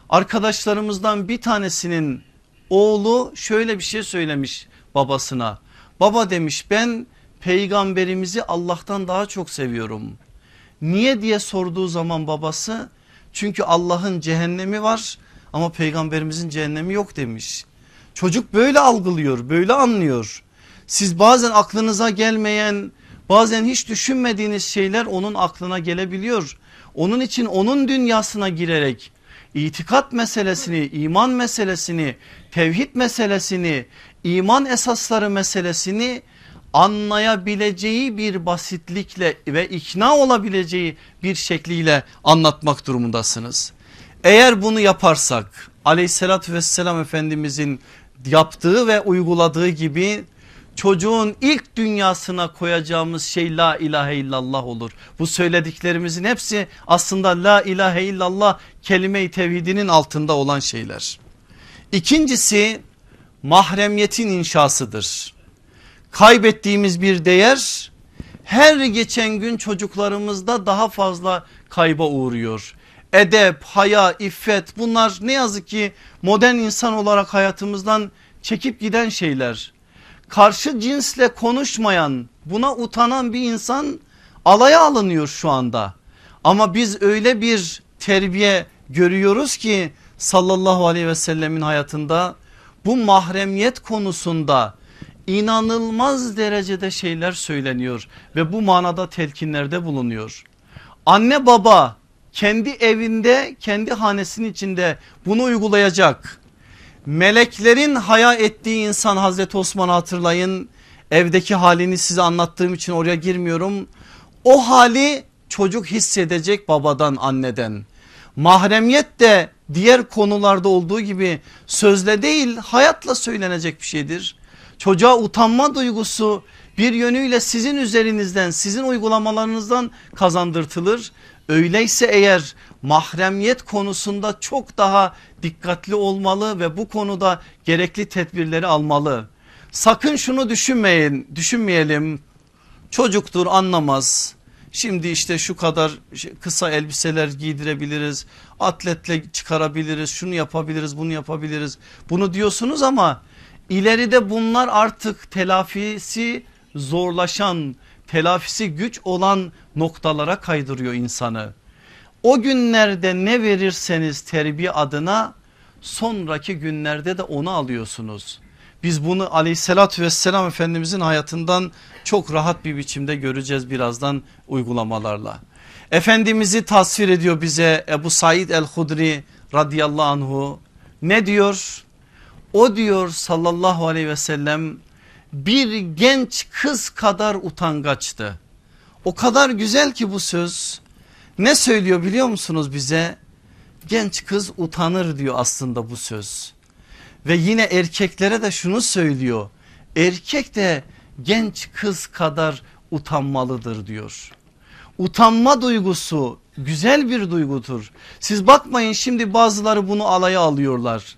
Arkadaşlarımızdan bir tanesinin oğlu şöyle bir şey söylemiş babasına. Baba demiş ben peygamberimizi Allah'tan daha çok seviyorum. Niye diye sorduğu zaman babası çünkü Allah'ın cehennemi var ama peygamberimizin cehennemi yok demiş. Çocuk böyle algılıyor böyle anlıyor. Siz bazen aklınıza gelmeyen bazen hiç düşünmediğiniz şeyler onun aklına gelebiliyor. Onun için onun dünyasına girerek itikat meselesini, iman meselesini, tevhid meselesini, iman esasları meselesini anlayabileceği bir basitlikle ve ikna olabileceği bir şekliyle anlatmak durumundasınız. Eğer bunu yaparsak aleyhissalatü vesselam efendimizin yaptığı ve uyguladığı gibi çocuğun ilk dünyasına koyacağımız şey la ilahe illallah olur. Bu söylediklerimizin hepsi aslında la ilahe illallah kelime-i tevhidinin altında olan şeyler. İkincisi mahremiyetin inşasıdır. Kaybettiğimiz bir değer her geçen gün çocuklarımızda daha fazla kayba uğruyor edep, haya, iffet bunlar ne yazık ki modern insan olarak hayatımızdan çekip giden şeyler. karşı cinsle konuşmayan buna utanan bir insan alaya alınıyor şu anda. Ama biz öyle bir terbiye görüyoruz ki sallallahu aleyhi ve sellemin hayatında bu mahremiyet konusunda inanılmaz derecede şeyler söyleniyor ve bu manada telkinlerde bulunuyor. Anne baba kendi evinde kendi hanesinin içinde bunu uygulayacak. Meleklerin haya ettiği insan Hazreti Osman hatırlayın evdeki halini size anlattığım için oraya girmiyorum. O hali çocuk hissedecek babadan anneden. Mahremiyet de diğer konularda olduğu gibi sözle değil hayatla söylenecek bir şeydir. Çocuğa utanma duygusu bir yönüyle sizin üzerinizden sizin uygulamalarınızdan kazandırtılır. Öyleyse eğer mahremiyet konusunda çok daha dikkatli olmalı ve bu konuda gerekli tedbirleri almalı. Sakın şunu düşünmeyin, düşünmeyelim. Çocuktur anlamaz. Şimdi işte şu kadar kısa elbiseler giydirebiliriz. Atletle çıkarabiliriz. Şunu yapabiliriz, bunu yapabiliriz. Bunu diyorsunuz ama ileride bunlar artık telafisi zorlaşan, telafisi güç olan noktalara kaydırıyor insanı. O günlerde ne verirseniz terbiye adına sonraki günlerde de onu alıyorsunuz. Biz bunu aleyhissalatü vesselam efendimizin hayatından çok rahat bir biçimde göreceğiz birazdan uygulamalarla. Efendimiz'i tasvir ediyor bize Ebu Said el-Hudri radıyallahu anhu. Ne diyor? O diyor sallallahu aleyhi ve sellem bir genç kız kadar utangaçtı. O kadar güzel ki bu söz. Ne söylüyor biliyor musunuz bize? Genç kız utanır diyor aslında bu söz. Ve yine erkeklere de şunu söylüyor. Erkek de genç kız kadar utanmalıdır diyor. Utanma duygusu güzel bir duygudur. Siz bakmayın şimdi bazıları bunu alaya alıyorlar.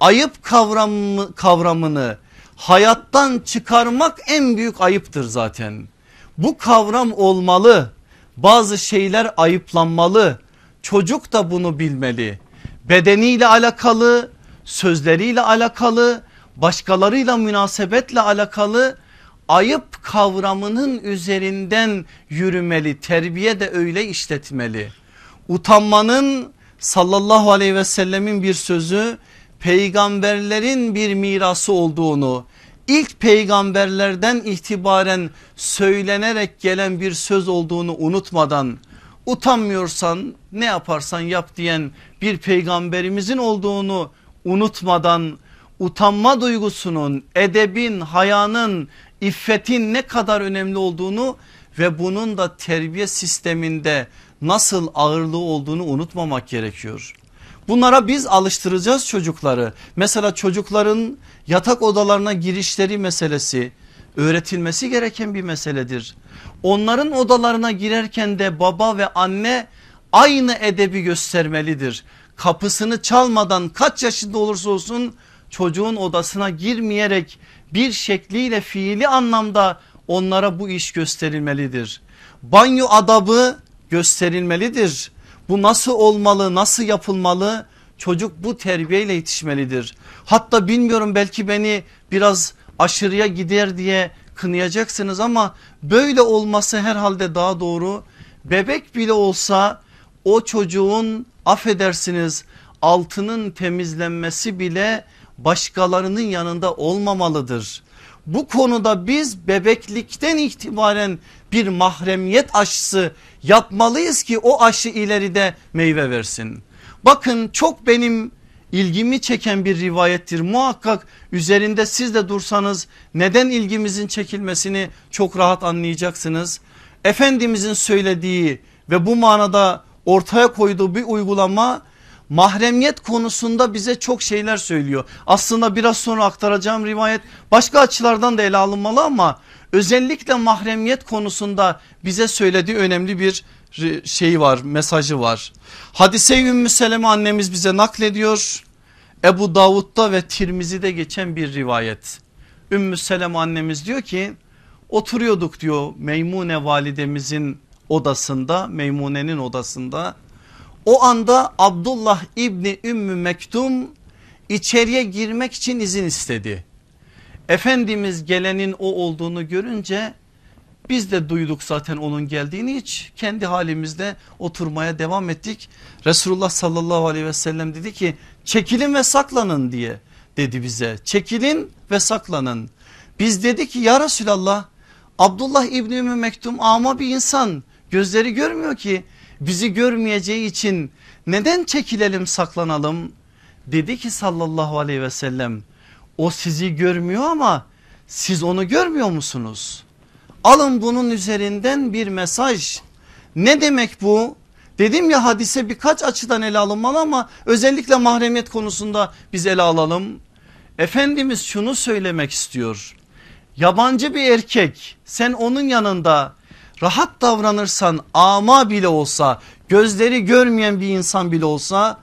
Ayıp kavramı, kavramını hayattan çıkarmak en büyük ayıptır zaten. Bu kavram olmalı. Bazı şeyler ayıplanmalı. Çocuk da bunu bilmeli. Bedeniyle alakalı, sözleriyle alakalı, başkalarıyla münasebetle alakalı ayıp kavramının üzerinden yürümeli. Terbiye de öyle işletmeli. Utanmanın sallallahu aleyhi ve sellemin bir sözü peygamberlerin bir mirası olduğunu ilk peygamberlerden itibaren söylenerek gelen bir söz olduğunu unutmadan utanmıyorsan ne yaparsan yap diyen bir peygamberimizin olduğunu unutmadan utanma duygusunun, edebin, hayanın, iffetin ne kadar önemli olduğunu ve bunun da terbiye sisteminde nasıl ağırlığı olduğunu unutmamak gerekiyor. Bunlara biz alıştıracağız çocukları. Mesela çocukların yatak odalarına girişleri meselesi öğretilmesi gereken bir meseledir. Onların odalarına girerken de baba ve anne aynı edebi göstermelidir. Kapısını çalmadan kaç yaşında olursa olsun çocuğun odasına girmeyerek bir şekliyle fiili anlamda onlara bu iş gösterilmelidir. Banyo adabı gösterilmelidir. Bu nasıl olmalı nasıl yapılmalı çocuk bu terbiyeyle yetişmelidir. Hatta bilmiyorum belki beni biraz aşırıya gider diye kınayacaksınız ama böyle olması herhalde daha doğru. Bebek bile olsa o çocuğun affedersiniz altının temizlenmesi bile başkalarının yanında olmamalıdır. Bu konuda biz bebeklikten itibaren bir mahremiyet aşısı yapmalıyız ki o aşı ileride meyve versin. Bakın çok benim ilgimi çeken bir rivayettir. Muhakkak üzerinde siz de dursanız neden ilgimizin çekilmesini çok rahat anlayacaksınız. Efendimizin söylediği ve bu manada ortaya koyduğu bir uygulama mahremiyet konusunda bize çok şeyler söylüyor. Aslında biraz sonra aktaracağım rivayet başka açılardan da ele alınmalı ama özellikle mahremiyet konusunda bize söylediği önemli bir şey var mesajı var. Hadise-i Ümmü Seleme annemiz bize naklediyor. Ebu Davud'da ve Tirmizi'de geçen bir rivayet. Ümmü Seleme annemiz diyor ki oturuyorduk diyor Meymune validemizin odasında Meymune'nin odasında. O anda Abdullah İbni Ümmü Mektum içeriye girmek için izin istedi. Efendimiz gelenin o olduğunu görünce biz de duyduk zaten onun geldiğini hiç kendi halimizde oturmaya devam ettik. Resulullah sallallahu aleyhi ve sellem dedi ki çekilin ve saklanın diye dedi bize çekilin ve saklanın. Biz dedi ki ya Resulallah Abdullah İbni Ümmü Mektum ama bir insan gözleri görmüyor ki bizi görmeyeceği için neden çekilelim saklanalım dedi ki sallallahu aleyhi ve sellem o sizi görmüyor ama siz onu görmüyor musunuz? Alın bunun üzerinden bir mesaj. Ne demek bu? Dedim ya hadise birkaç açıdan ele alınmalı ama özellikle mahremiyet konusunda biz ele alalım. Efendimiz şunu söylemek istiyor. Yabancı bir erkek sen onun yanında rahat davranırsan ama bile olsa gözleri görmeyen bir insan bile olsa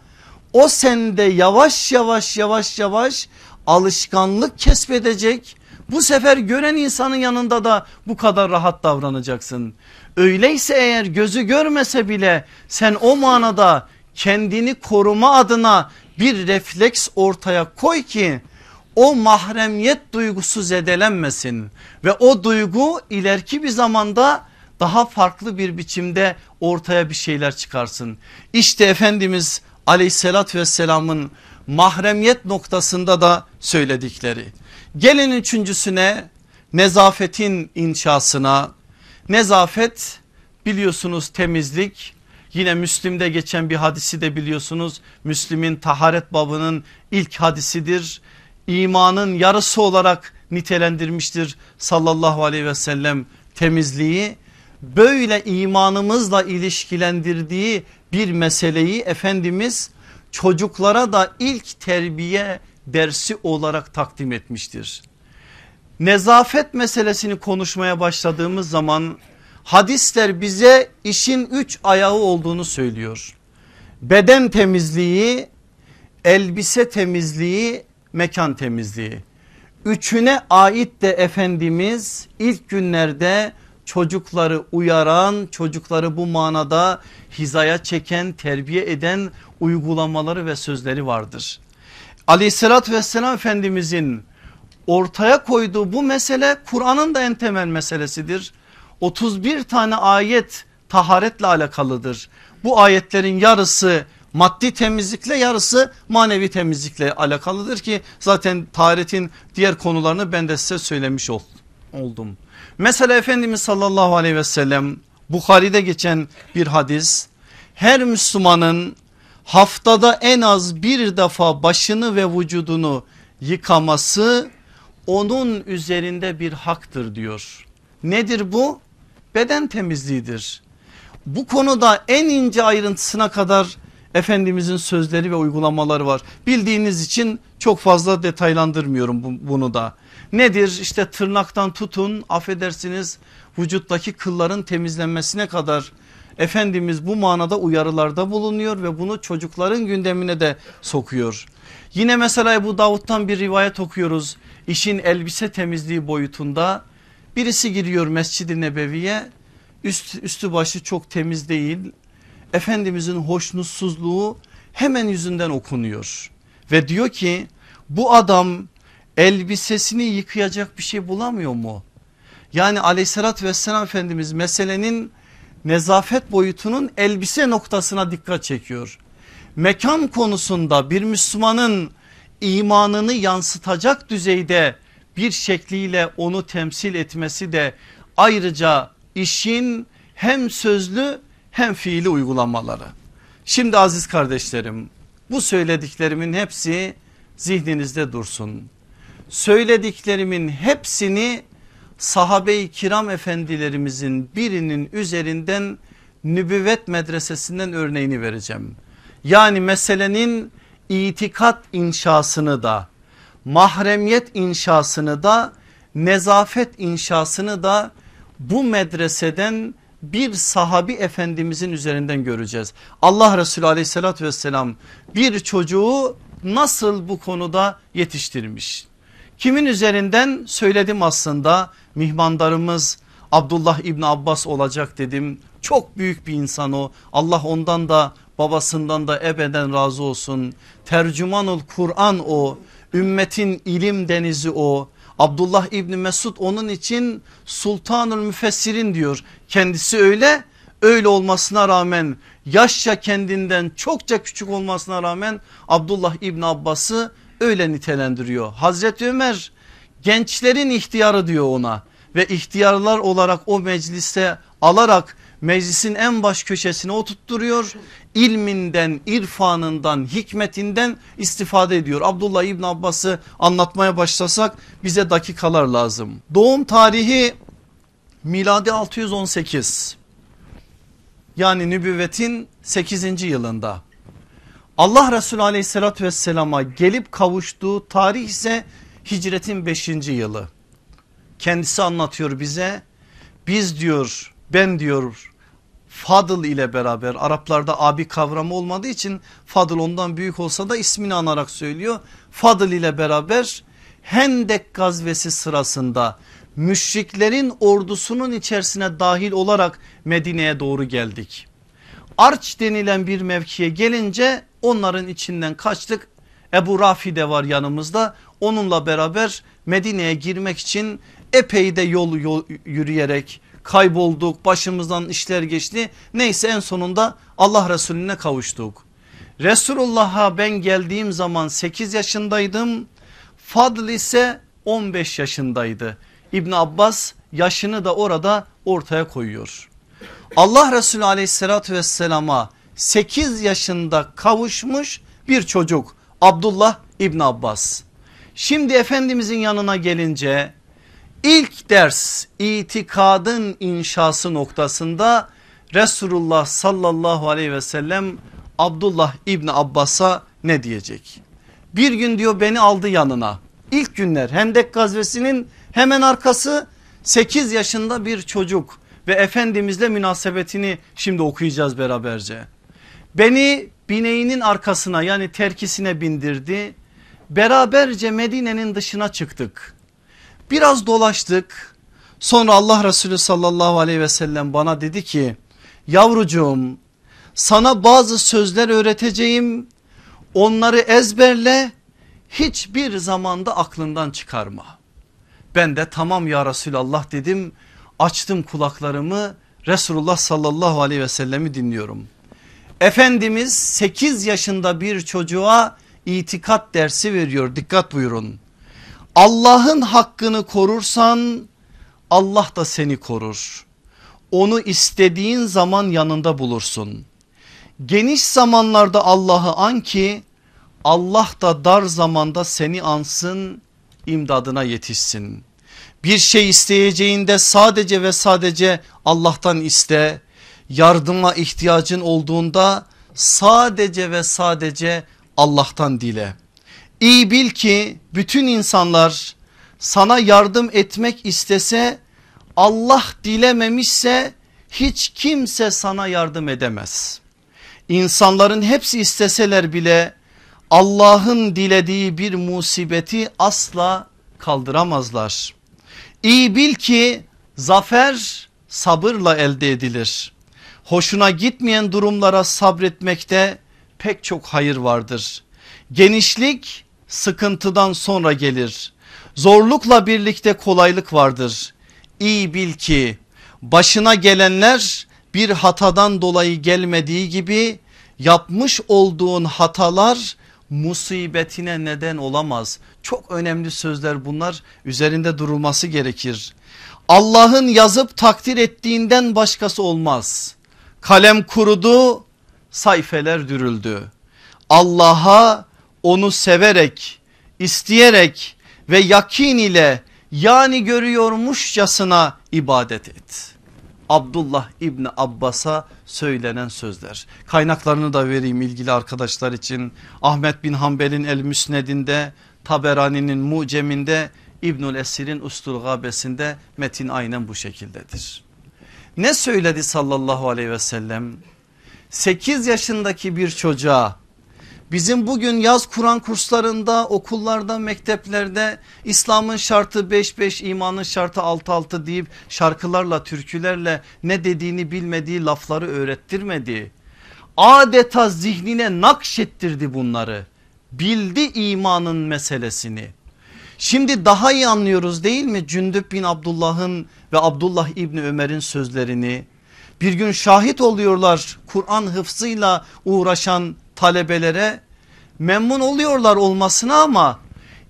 o sende yavaş yavaş yavaş yavaş alışkanlık kesbedecek. Bu sefer gören insanın yanında da bu kadar rahat davranacaksın. Öyleyse eğer gözü görmese bile sen o manada kendini koruma adına bir refleks ortaya koy ki o mahremiyet duygusu zedelenmesin ve o duygu ileriki bir zamanda daha farklı bir biçimde ortaya bir şeyler çıkarsın. İşte Efendimiz aleyhissalatü vesselamın mahremiyet noktasında da söyledikleri. Gelin üçüncüsüne nezafetin inşasına. Nezafet biliyorsunuz temizlik yine Müslim'de geçen bir hadisi de biliyorsunuz. Müslim'in taharet babının ilk hadisidir. İmanın yarısı olarak nitelendirmiştir sallallahu aleyhi ve sellem temizliği. Böyle imanımızla ilişkilendirdiği bir meseleyi Efendimiz çocuklara da ilk terbiye dersi olarak takdim etmiştir. Nezafet meselesini konuşmaya başladığımız zaman hadisler bize işin üç ayağı olduğunu söylüyor. Beden temizliği, elbise temizliği, mekan temizliği. Üçüne ait de Efendimiz ilk günlerde çocukları uyaran çocukları bu manada hizaya çeken terbiye eden uygulamaları ve sözleri vardır. Aleyhissalatü vesselam Efendimizin ortaya koyduğu bu mesele Kur'an'ın da en temel meselesidir. 31 tane ayet taharetle alakalıdır. Bu ayetlerin yarısı maddi temizlikle yarısı manevi temizlikle alakalıdır ki zaten taharetin diğer konularını ben de size söylemiş oldum. Mesela Efendimiz sallallahu aleyhi ve sellem Bukhari'de geçen bir hadis her Müslümanın haftada en az bir defa başını ve vücudunu yıkaması onun üzerinde bir haktır diyor. Nedir bu? Beden temizliğidir. Bu konuda en ince ayrıntısına kadar Efendimizin sözleri ve uygulamaları var. Bildiğiniz için çok fazla detaylandırmıyorum bunu da. Nedir işte tırnaktan tutun affedersiniz vücuttaki kılların temizlenmesine kadar Efendimiz bu manada uyarılarda bulunuyor ve bunu çocukların gündemine de sokuyor. Yine mesela Ebu Davud'dan bir rivayet okuyoruz. İşin elbise temizliği boyutunda birisi giriyor Mescid-i Nebevi'ye üst, üstü başı çok temiz değil. Efendimizin hoşnutsuzluğu hemen yüzünden okunuyor. Ve diyor ki bu adam elbisesini yıkayacak bir şey bulamıyor mu? Yani aleyhissalatü vesselam Efendimiz meselenin nezafet boyutunun elbise noktasına dikkat çekiyor. Mekan konusunda bir Müslümanın imanını yansıtacak düzeyde bir şekliyle onu temsil etmesi de ayrıca işin hem sözlü hem fiili uygulamaları. Şimdi aziz kardeşlerim bu söylediklerimin hepsi zihninizde dursun. Söylediklerimin hepsini sahabe-i kiram efendilerimizin birinin üzerinden nübüvvet medresesinden örneğini vereceğim. Yani meselenin itikat inşasını da mahremiyet inşasını da nezafet inşasını da bu medreseden bir sahabi efendimizin üzerinden göreceğiz. Allah Resulü aleyhissalatü vesselam bir çocuğu nasıl bu konuda yetiştirmiş? Kimin üzerinden söyledim aslında mihmandarımız Abdullah İbni Abbas olacak dedim. Çok büyük bir insan o. Allah ondan da babasından da ebeden razı olsun. Tercümanul Kur'an o. Ümmetin ilim denizi o. Abdullah İbni Mesud onun için Sultanul Müfessirin diyor. Kendisi öyle öyle olmasına rağmen yaşça kendinden çokça küçük olmasına rağmen Abdullah İbni Abbas'ı öyle nitelendiriyor. Hazreti Ömer gençlerin ihtiyarı diyor ona ve ihtiyarlar olarak o mecliste alarak meclisin en baş köşesine oturtturuyor. İlminden, irfanından, hikmetinden istifade ediyor. Abdullah İbni Abbas'ı anlatmaya başlasak bize dakikalar lazım. Doğum tarihi miladi 618 yani nübüvvetin 8. yılında. Allah Resulü aleyhissalatü vesselama gelip kavuştuğu tarih ise hicretin 5. yılı. Kendisi anlatıyor bize biz diyor ben diyor Fadıl ile beraber Araplarda abi kavramı olmadığı için Fadıl ondan büyük olsa da ismini anarak söylüyor. Fadıl ile beraber Hendek gazvesi sırasında müşriklerin ordusunun içerisine dahil olarak Medine'ye doğru geldik. Arç denilen bir mevkiye gelince onların içinden kaçtık. Ebu Rafi de var yanımızda onunla beraber Medine'ye girmek için epey de yol, yol yürüyerek kaybolduk başımızdan işler geçti. Neyse en sonunda Allah Resulüne kavuştuk. Resulullah'a ben geldiğim zaman 8 yaşındaydım. Fadl ise 15 yaşındaydı. İbn Abbas yaşını da orada ortaya koyuyor. Allah Resulü aleyhissalatü vesselama 8 yaşında kavuşmuş bir çocuk Abdullah İbn Abbas. Şimdi Efendimizin yanına gelince ilk ders itikadın inşası noktasında Resulullah sallallahu aleyhi ve sellem Abdullah İbni Abbas'a ne diyecek? Bir gün diyor beni aldı yanına. İlk günler Hendek gazvesinin hemen arkası 8 yaşında bir çocuk ve Efendimizle münasebetini şimdi okuyacağız beraberce. Beni bineğinin arkasına yani terkisine bindirdi. Beraberce Medine'nin dışına çıktık. Biraz dolaştık. Sonra Allah Resulü sallallahu aleyhi ve sellem bana dedi ki yavrucuğum sana bazı sözler öğreteceğim. Onları ezberle hiçbir zamanda aklından çıkarma. Ben de tamam ya Resulallah dedim açtım kulaklarımı Resulullah sallallahu aleyhi ve sellemi dinliyorum. Efendimiz 8 yaşında bir çocuğa itikat dersi veriyor dikkat buyurun. Allah'ın hakkını korursan Allah da seni korur. Onu istediğin zaman yanında bulursun. Geniş zamanlarda Allah'ı an ki Allah da dar zamanda seni ansın imdadına yetişsin. Bir şey isteyeceğinde sadece ve sadece Allah'tan iste. Yardıma ihtiyacın olduğunda sadece ve sadece Allah'tan dile. İyi bil ki bütün insanlar sana yardım etmek istese Allah dilememişse hiç kimse sana yardım edemez. İnsanların hepsi isteseler bile Allah'ın dilediği bir musibeti asla kaldıramazlar. İyi bil ki zafer sabırla elde edilir. Hoşuna gitmeyen durumlara sabretmekte pek çok hayır vardır. Genişlik sıkıntıdan sonra gelir. Zorlukla birlikte kolaylık vardır. İyi bil ki başına gelenler bir hatadan dolayı gelmediği gibi yapmış olduğun hatalar musibetine neden olamaz. Çok önemli sözler bunlar üzerinde durulması gerekir. Allah'ın yazıp takdir ettiğinden başkası olmaz. Kalem kurudu sayfeler dürüldü. Allah'a onu severek isteyerek ve yakin ile yani görüyormuşçasına ibadet et. Abdullah İbni Abbas'a söylenen sözler. Kaynaklarını da vereyim ilgili arkadaşlar için. Ahmet bin Hanbel'in El Müsned'inde, Taberani'nin Mucem'inde, İbnül Esir'in Ustul Gabesinde metin aynen bu şekildedir. Ne söyledi sallallahu aleyhi ve sellem? 8 yaşındaki bir çocuğa Bizim bugün yaz Kur'an kurslarında, okullarda, mekteplerde İslam'ın şartı 5-5, imanın şartı 6-6 deyip şarkılarla, türkülerle ne dediğini bilmediği lafları öğrettirmedi. Adeta zihnine nakşettirdi bunları. Bildi imanın meselesini. Şimdi daha iyi anlıyoruz değil mi Cündüp bin Abdullah'ın ve Abdullah İbni Ömer'in sözlerini. Bir gün şahit oluyorlar Kur'an hıfzıyla uğraşan talebelere memnun oluyorlar olmasına ama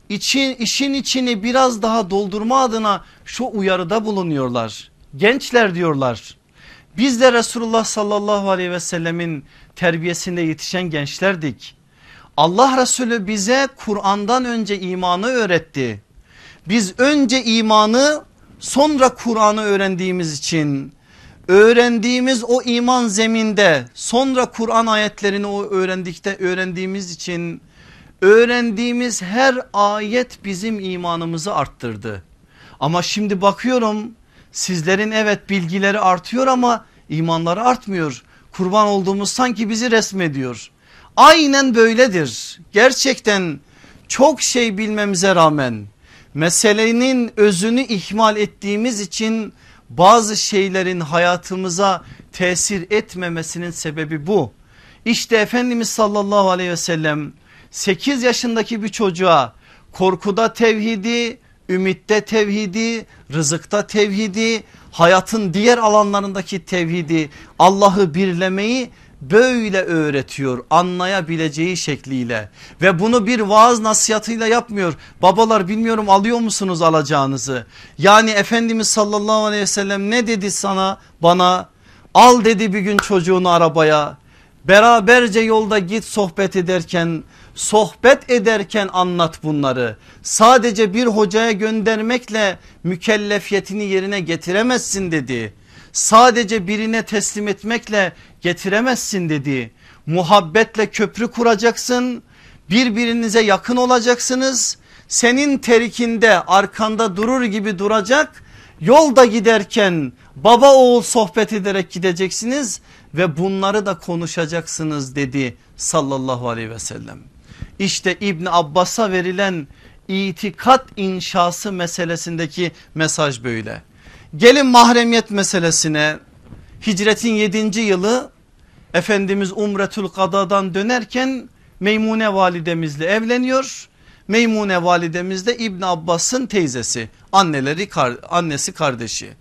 için, işin içini biraz daha doldurma adına şu uyarıda bulunuyorlar. Gençler diyorlar biz de Resulullah sallallahu aleyhi ve sellemin terbiyesinde yetişen gençlerdik. Allah Resulü bize Kur'an'dan önce imanı öğretti. Biz önce imanı sonra Kur'an'ı öğrendiğimiz için öğrendiğimiz o iman zeminde sonra Kur'an ayetlerini o öğrendikte öğrendiğimiz için öğrendiğimiz her ayet bizim imanımızı arttırdı. Ama şimdi bakıyorum sizlerin evet bilgileri artıyor ama imanları artmıyor. Kurban olduğumuz sanki bizi resmediyor. Aynen böyledir. Gerçekten çok şey bilmemize rağmen meselenin özünü ihmal ettiğimiz için bazı şeylerin hayatımıza tesir etmemesinin sebebi bu. İşte Efendimiz sallallahu aleyhi ve sellem 8 yaşındaki bir çocuğa korkuda tevhidi, ümitte tevhidi, rızıkta tevhidi, hayatın diğer alanlarındaki tevhidi, Allah'ı birlemeyi böyle öğretiyor anlayabileceği şekliyle ve bunu bir vaaz nasihatıyla yapmıyor. Babalar bilmiyorum alıyor musunuz alacağınızı? Yani Efendimiz sallallahu aleyhi ve sellem ne dedi sana bana? Al dedi bir gün çocuğunu arabaya beraberce yolda git sohbet ederken sohbet ederken anlat bunları. Sadece bir hocaya göndermekle mükellefiyetini yerine getiremezsin dedi. Sadece birine teslim etmekle getiremezsin dedi. Muhabbetle köprü kuracaksın. Birbirinize yakın olacaksınız. Senin terikinde arkanda durur gibi duracak. Yolda giderken baba oğul sohbet ederek gideceksiniz ve bunları da konuşacaksınız dedi sallallahu aleyhi ve sellem. İşte İbni Abbas'a verilen itikat inşası meselesindeki mesaj böyle. Gelin mahremiyet meselesine hicretin 7. yılı Efendimiz Umretül Kada'dan dönerken Meymune validemizle evleniyor. Meymune validemiz de İbn Abbas'ın teyzesi anneleri annesi kardeşi.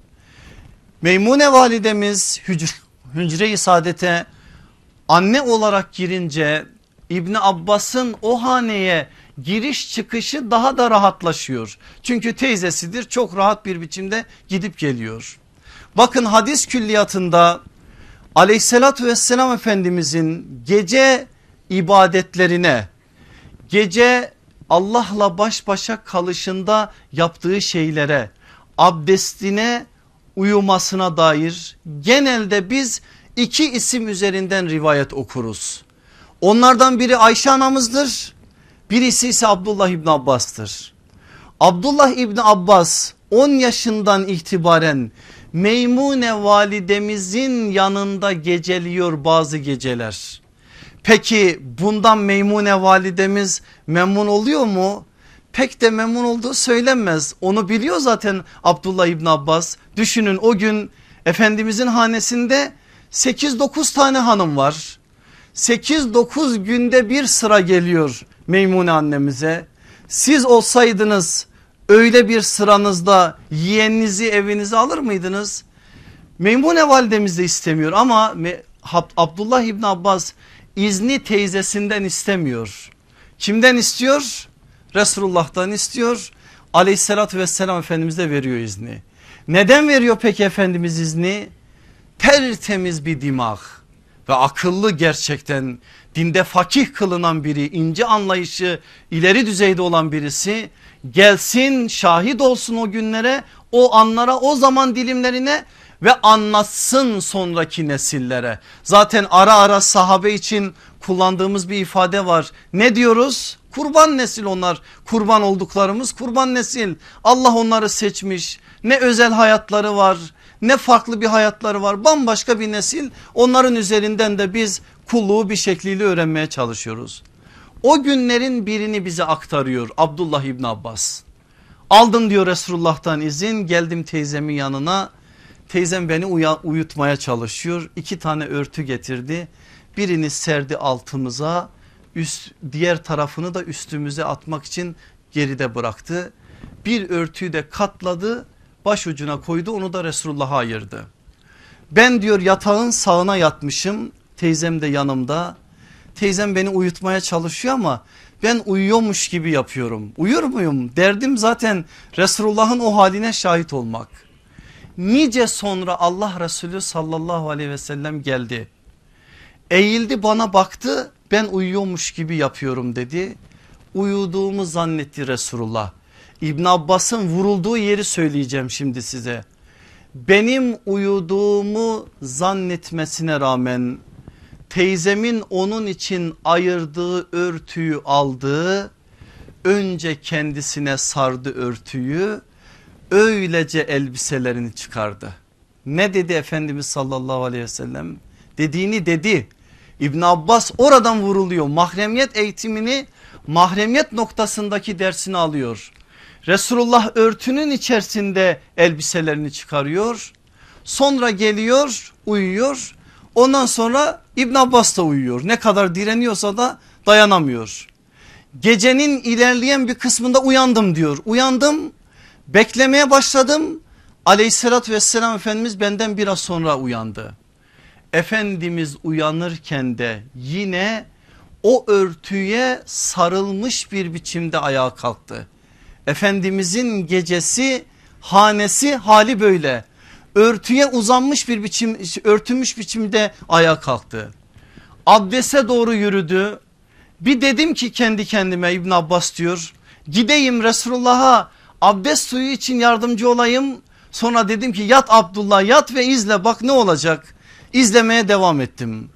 Meymune validemiz hücre, hücre-i saadete anne olarak girince İbni Abbas'ın o haneye giriş çıkışı daha da rahatlaşıyor. Çünkü teyzesidir çok rahat bir biçimde gidip geliyor. Bakın hadis külliyatında aleyhissalatü vesselam efendimizin gece ibadetlerine gece Allah'la baş başa kalışında yaptığı şeylere abdestine uyumasına dair genelde biz iki isim üzerinden rivayet okuruz. Onlardan biri Ayşe anamızdır. Birisi ise Abdullah İbni Abbas'tır. Abdullah İbni Abbas 10 yaşından itibaren Meymune validemizin yanında geceliyor bazı geceler. Peki bundan Meymune validemiz memnun oluyor mu? Pek de memnun olduğu söylenmez. Onu biliyor zaten Abdullah İbni Abbas. Düşünün o gün Efendimizin hanesinde 8-9 tane hanım var. 8-9 günde bir sıra geliyor Meymune annemize. Siz olsaydınız öyle bir sıranızda yeğeninizi evinize alır mıydınız? Meymune validemiz de istemiyor ama Abdullah İbni Abbas izni teyzesinden istemiyor. Kimden istiyor? Resulullah'tan istiyor. Aleyhissalatü vesselam Efendimiz de veriyor izni. Neden veriyor peki Efendimiz izni? Tertemiz bir dimağ ve akıllı gerçekten dinde fakih kılınan biri ince anlayışı ileri düzeyde olan birisi gelsin şahit olsun o günlere o anlara o zaman dilimlerine ve anlatsın sonraki nesillere. Zaten ara ara sahabe için kullandığımız bir ifade var. Ne diyoruz? Kurban nesil onlar. Kurban olduklarımız kurban nesil. Allah onları seçmiş. Ne özel hayatları var ne farklı bir hayatları var bambaşka bir nesil onların üzerinden de biz kulluğu bir şekliyle öğrenmeye çalışıyoruz. O günlerin birini bize aktarıyor Abdullah İbn Abbas. Aldım diyor Resulullah'tan izin geldim teyzemin yanına. Teyzem beni uyutmaya çalışıyor. İki tane örtü getirdi. Birini serdi altımıza üst, diğer tarafını da üstümüze atmak için geride bıraktı. Bir örtüyü de katladı başucuna koydu onu da Resulullah'a ayırdı. Ben diyor yatağın sağına yatmışım teyzem de yanımda. Teyzem beni uyutmaya çalışıyor ama ben uyuyormuş gibi yapıyorum. Uyur muyum? Derdim zaten Resulullah'ın o haline şahit olmak. Nice sonra Allah Resulü sallallahu aleyhi ve sellem geldi. Eğildi bana baktı ben uyuyormuş gibi yapıyorum dedi. Uyuduğumu zannetti Resulullah. İbn Abbas'ın vurulduğu yeri söyleyeceğim şimdi size. Benim uyuduğumu zannetmesine rağmen teyzemin onun için ayırdığı örtüyü aldı. Önce kendisine sardı örtüyü öylece elbiselerini çıkardı. Ne dedi Efendimiz sallallahu aleyhi ve sellem? Dediğini dedi. İbn Abbas oradan vuruluyor. Mahremiyet eğitimini mahremiyet noktasındaki dersini alıyor. Resulullah örtünün içerisinde elbiselerini çıkarıyor. Sonra geliyor uyuyor. Ondan sonra İbn Abbas da uyuyor. Ne kadar direniyorsa da dayanamıyor. Gecenin ilerleyen bir kısmında uyandım diyor. Uyandım beklemeye başladım. Aleyhissalatü vesselam Efendimiz benden biraz sonra uyandı. Efendimiz uyanırken de yine o örtüye sarılmış bir biçimde ayağa kalktı. Efendimizin gecesi hanesi hali böyle. Örtüye uzanmış bir biçim örtülmüş biçimde ayağa kalktı. Abdese doğru yürüdü. Bir dedim ki kendi kendime İbn Abbas diyor gideyim Resulullah'a abdest suyu için yardımcı olayım. Sonra dedim ki yat Abdullah yat ve izle bak ne olacak. İzlemeye devam ettim.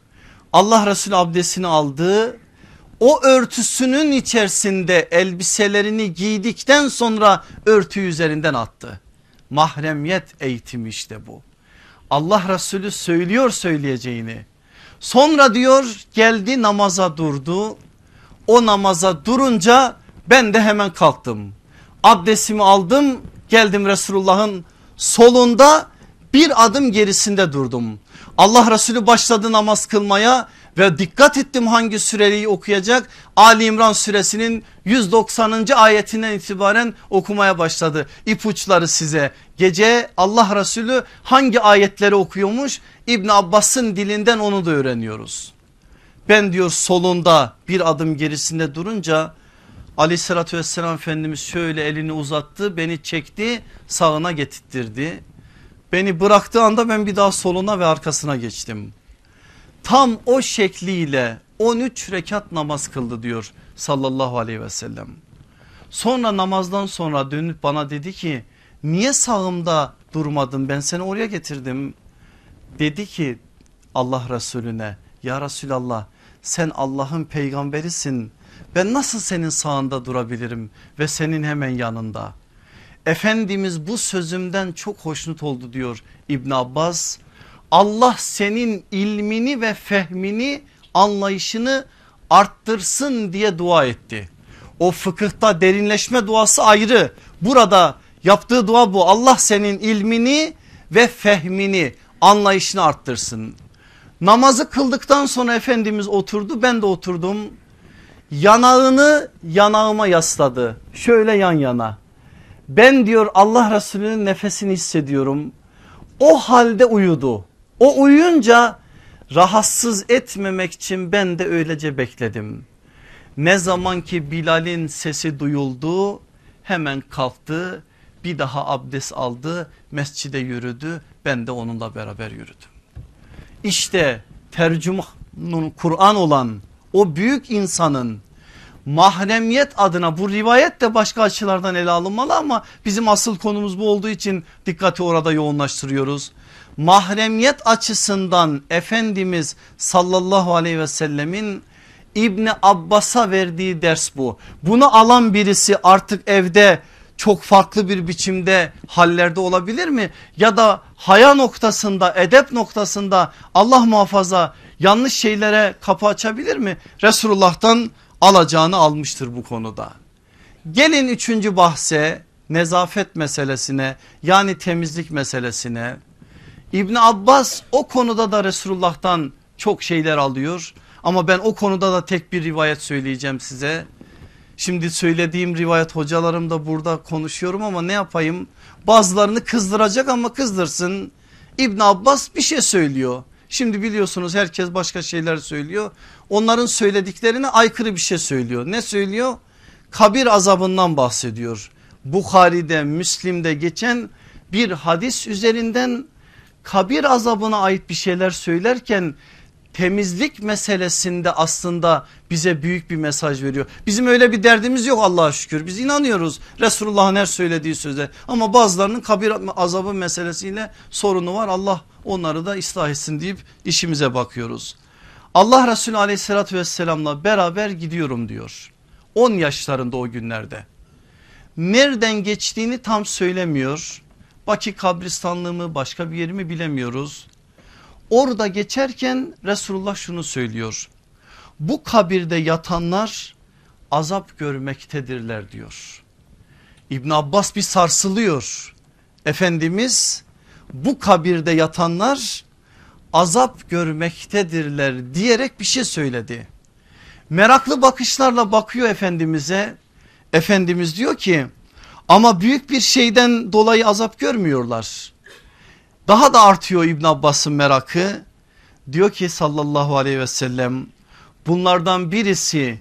Allah Resulü abdestini aldı o örtüsünün içerisinde elbiselerini giydikten sonra örtü üzerinden attı. Mahremiyet eğitimi işte bu. Allah Resulü söylüyor söyleyeceğini. Sonra diyor geldi namaza durdu. O namaza durunca ben de hemen kalktım. Abdestimi aldım geldim Resulullah'ın solunda bir adım gerisinde durdum. Allah Resulü başladı namaz kılmaya ve dikkat ettim hangi süreyi okuyacak. Ali İmran suresinin 190. ayetinden itibaren okumaya başladı. İpuçları size gece Allah Resulü hangi ayetleri okuyormuş İbn Abbas'ın dilinden onu da öğreniyoruz. Ben diyor solunda bir adım gerisinde durunca aleyhissalatü vesselam Efendimiz şöyle elini uzattı beni çekti sağına getirttirdi. Beni bıraktığı anda ben bir daha soluna ve arkasına geçtim. Tam o şekliyle 13 rekat namaz kıldı diyor sallallahu aleyhi ve sellem. Sonra namazdan sonra dönüp bana dedi ki niye sağımda durmadın ben seni oraya getirdim. Dedi ki Allah Resulüne ya Resulallah sen Allah'ın peygamberisin ben nasıl senin sağında durabilirim ve senin hemen yanında. Efendimiz bu sözümden çok hoşnut oldu diyor İbn Abbas. Allah senin ilmini ve fehmini anlayışını arttırsın diye dua etti. O fıkıhta derinleşme duası ayrı. Burada yaptığı dua bu. Allah senin ilmini ve fehmini anlayışını arttırsın. Namazı kıldıktan sonra Efendimiz oturdu ben de oturdum. Yanağını yanağıma yasladı. Şöyle yan yana. Ben diyor Allah Resulü'nün nefesini hissediyorum. O halde uyudu. O uyuyunca rahatsız etmemek için ben de öylece bekledim. Ne zaman ki Bilal'in sesi duyuldu hemen kalktı bir daha abdest aldı mescide yürüdü ben de onunla beraber yürüdüm. İşte tercümanın Kur'an olan o büyük insanın mahremiyet adına bu rivayet de başka açılardan ele alınmalı ama bizim asıl konumuz bu olduğu için dikkati orada yoğunlaştırıyoruz. Mahremiyet açısından Efendimiz sallallahu aleyhi ve sellemin İbni Abbas'a verdiği ders bu. Bunu alan birisi artık evde çok farklı bir biçimde hallerde olabilir mi? Ya da haya noktasında edep noktasında Allah muhafaza yanlış şeylere kapı açabilir mi? Resulullah'tan alacağını almıştır bu konuda. Gelin üçüncü bahse nezafet meselesine yani temizlik meselesine. İbn Abbas o konuda da Resulullah'tan çok şeyler alıyor ama ben o konuda da tek bir rivayet söyleyeceğim size. Şimdi söylediğim rivayet hocalarım da burada konuşuyorum ama ne yapayım? Bazılarını kızdıracak ama kızdırsın. İbn Abbas bir şey söylüyor. Şimdi biliyorsunuz herkes başka şeyler söylüyor. Onların söylediklerine aykırı bir şey söylüyor. Ne söylüyor? Kabir azabından bahsediyor. Bukhari'de Müslim'de geçen bir hadis üzerinden kabir azabına ait bir şeyler söylerken temizlik meselesinde aslında bize büyük bir mesaj veriyor. Bizim öyle bir derdimiz yok Allah'a şükür. Biz inanıyoruz Resulullah'ın her söylediği söze. Ama bazılarının kabir azabı meselesiyle sorunu var. Allah onları da ıslah etsin deyip işimize bakıyoruz. Allah Resulü aleyhissalatü vesselamla beraber gidiyorum diyor. 10 yaşlarında o günlerde. Nereden geçtiğini tam söylemiyor. Baki kabristanlığı mı başka bir yeri mi bilemiyoruz. Orada geçerken Resulullah şunu söylüyor. Bu kabirde yatanlar azap görmektedirler diyor. İbn Abbas bir sarsılıyor. Efendimiz bu kabirde yatanlar azap görmektedirler diyerek bir şey söyledi. Meraklı bakışlarla bakıyor Efendimiz'e. Efendimiz diyor ki ama büyük bir şeyden dolayı azap görmüyorlar. Daha da artıyor İbn Abbas'ın merakı. Diyor ki sallallahu aleyhi ve sellem bunlardan birisi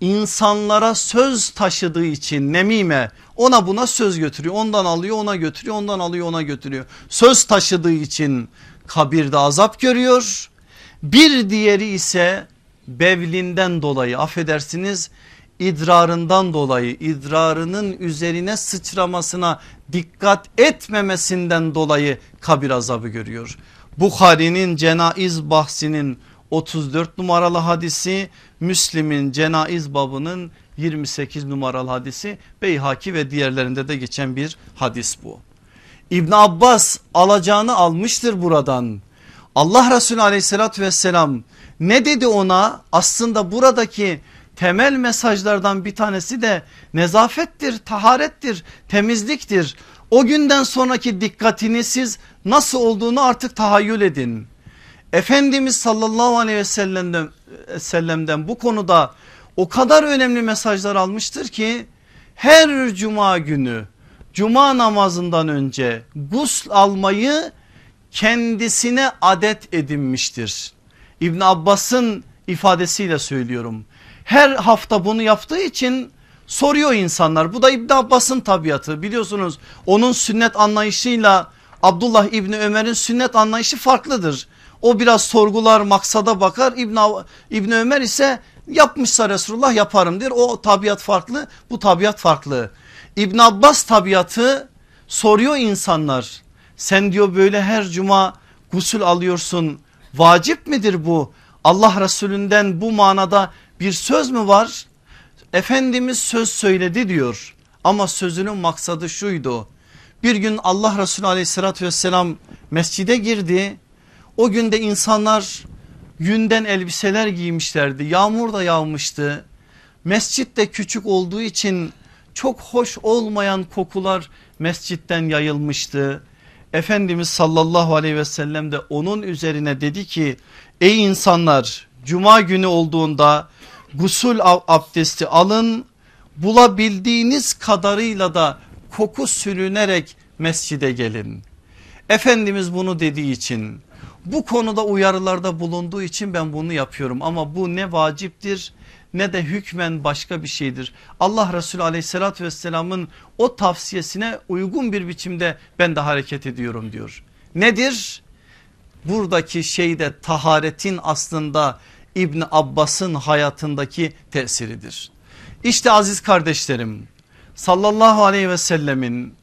insanlara söz taşıdığı için nemime ona buna söz götürüyor. Ondan alıyor ona götürüyor ondan alıyor ona götürüyor. Söz taşıdığı için kabirde azap görüyor. Bir diğeri ise bevlinden dolayı affedersiniz idrarından dolayı idrarının üzerine sıçramasına dikkat etmemesinden dolayı kabir azabı görüyor. Bukhari'nin cenaiz bahsinin 34 numaralı hadisi Müslim'in cenaiz babının 28 numaralı hadisi Beyhaki ve diğerlerinde de geçen bir hadis bu. İbn Abbas alacağını almıştır buradan. Allah Resulü aleyhissalatü vesselam ne dedi ona aslında buradaki temel mesajlardan bir tanesi de nezafettir, taharettir, temizliktir. O günden sonraki dikkatini siz nasıl olduğunu artık tahayyül edin. Efendimiz sallallahu aleyhi ve sellem'den, sellem'den bu konuda o kadar önemli mesajlar almıştır ki her cuma günü cuma namazından önce gusl almayı kendisine adet edinmiştir. İbn Abbas'ın ifadesiyle söylüyorum. Her hafta bunu yaptığı için soruyor insanlar. Bu da İbn Abbas'ın tabiatı biliyorsunuz. Onun sünnet anlayışıyla Abdullah İbni Ömer'in sünnet anlayışı farklıdır. O biraz sorgular maksada bakar İbn, İbni Ömer ise yapmışsa Resulullah yaparım der. O tabiat farklı bu tabiat farklı. İbn Abbas tabiatı soruyor insanlar. Sen diyor böyle her cuma gusül alıyorsun vacip midir bu? Allah Resulünden bu manada bir söz mü var? Efendimiz söz söyledi diyor ama sözünün maksadı şuydu. Bir gün Allah Resulü aleyhissalatü vesselam mescide girdi. O günde insanlar yünden elbiseler giymişlerdi. Yağmur da yağmıştı. Mescit de küçük olduğu için çok hoş olmayan kokular mescitten yayılmıştı. Efendimiz sallallahu aleyhi ve sellem de onun üzerine dedi ki ey insanlar cuma günü olduğunda gusül abdesti alın bulabildiğiniz kadarıyla da koku sürünerek mescide gelin. Efendimiz bunu dediği için bu konuda uyarılarda bulunduğu için ben bunu yapıyorum ama bu ne vaciptir ne de hükmen başka bir şeydir. Allah Resulü aleyhissalatü vesselamın o tavsiyesine uygun bir biçimde ben de hareket ediyorum diyor. Nedir? Buradaki şeyde taharetin aslında İbni Abbas'ın hayatındaki tesiridir. İşte aziz kardeşlerim sallallahu aleyhi ve sellemin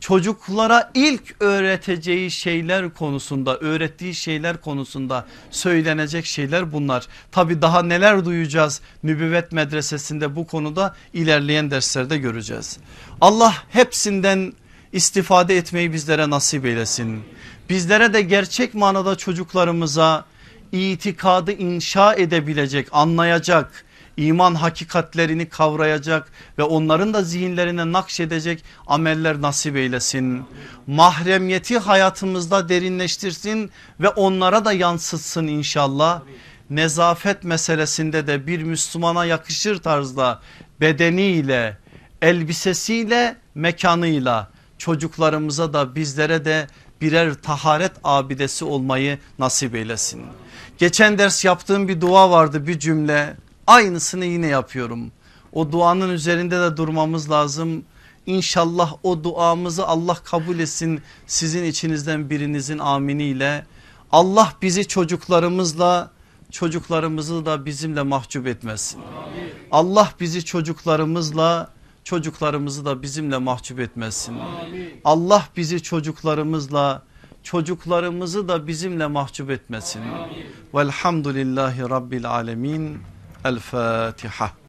çocuklara ilk öğreteceği şeyler konusunda öğrettiği şeyler konusunda söylenecek şeyler bunlar. Tabi daha neler duyacağız nübüvvet medresesinde bu konuda ilerleyen derslerde göreceğiz. Allah hepsinden istifade etmeyi bizlere nasip eylesin. Bizlere de gerçek manada çocuklarımıza itikadı inşa edebilecek anlayacak iman hakikatlerini kavrayacak ve onların da zihinlerine nakşedecek ameller nasip eylesin. Mahremiyeti hayatımızda derinleştirsin ve onlara da yansıtsın inşallah. nezafet meselesinde de bir Müslümana yakışır tarzda bedeniyle, elbisesiyle, mekanıyla çocuklarımıza da bizlere de birer taharet abidesi olmayı nasip eylesin. Geçen ders yaptığım bir dua vardı bir cümle aynısını yine yapıyorum. O duanın üzerinde de durmamız lazım. İnşallah o duamızı Allah kabul etsin sizin içinizden birinizin aminiyle. Allah bizi çocuklarımızla çocuklarımızı da bizimle mahcup etmesin. Allah bizi çocuklarımızla çocuklarımızı da bizimle mahcup etmesin. Allah bizi çocuklarımızla çocuklarımızı da bizimle mahcup etmesin. Velhamdülillahi Rabbil Alemin. El Fatiha.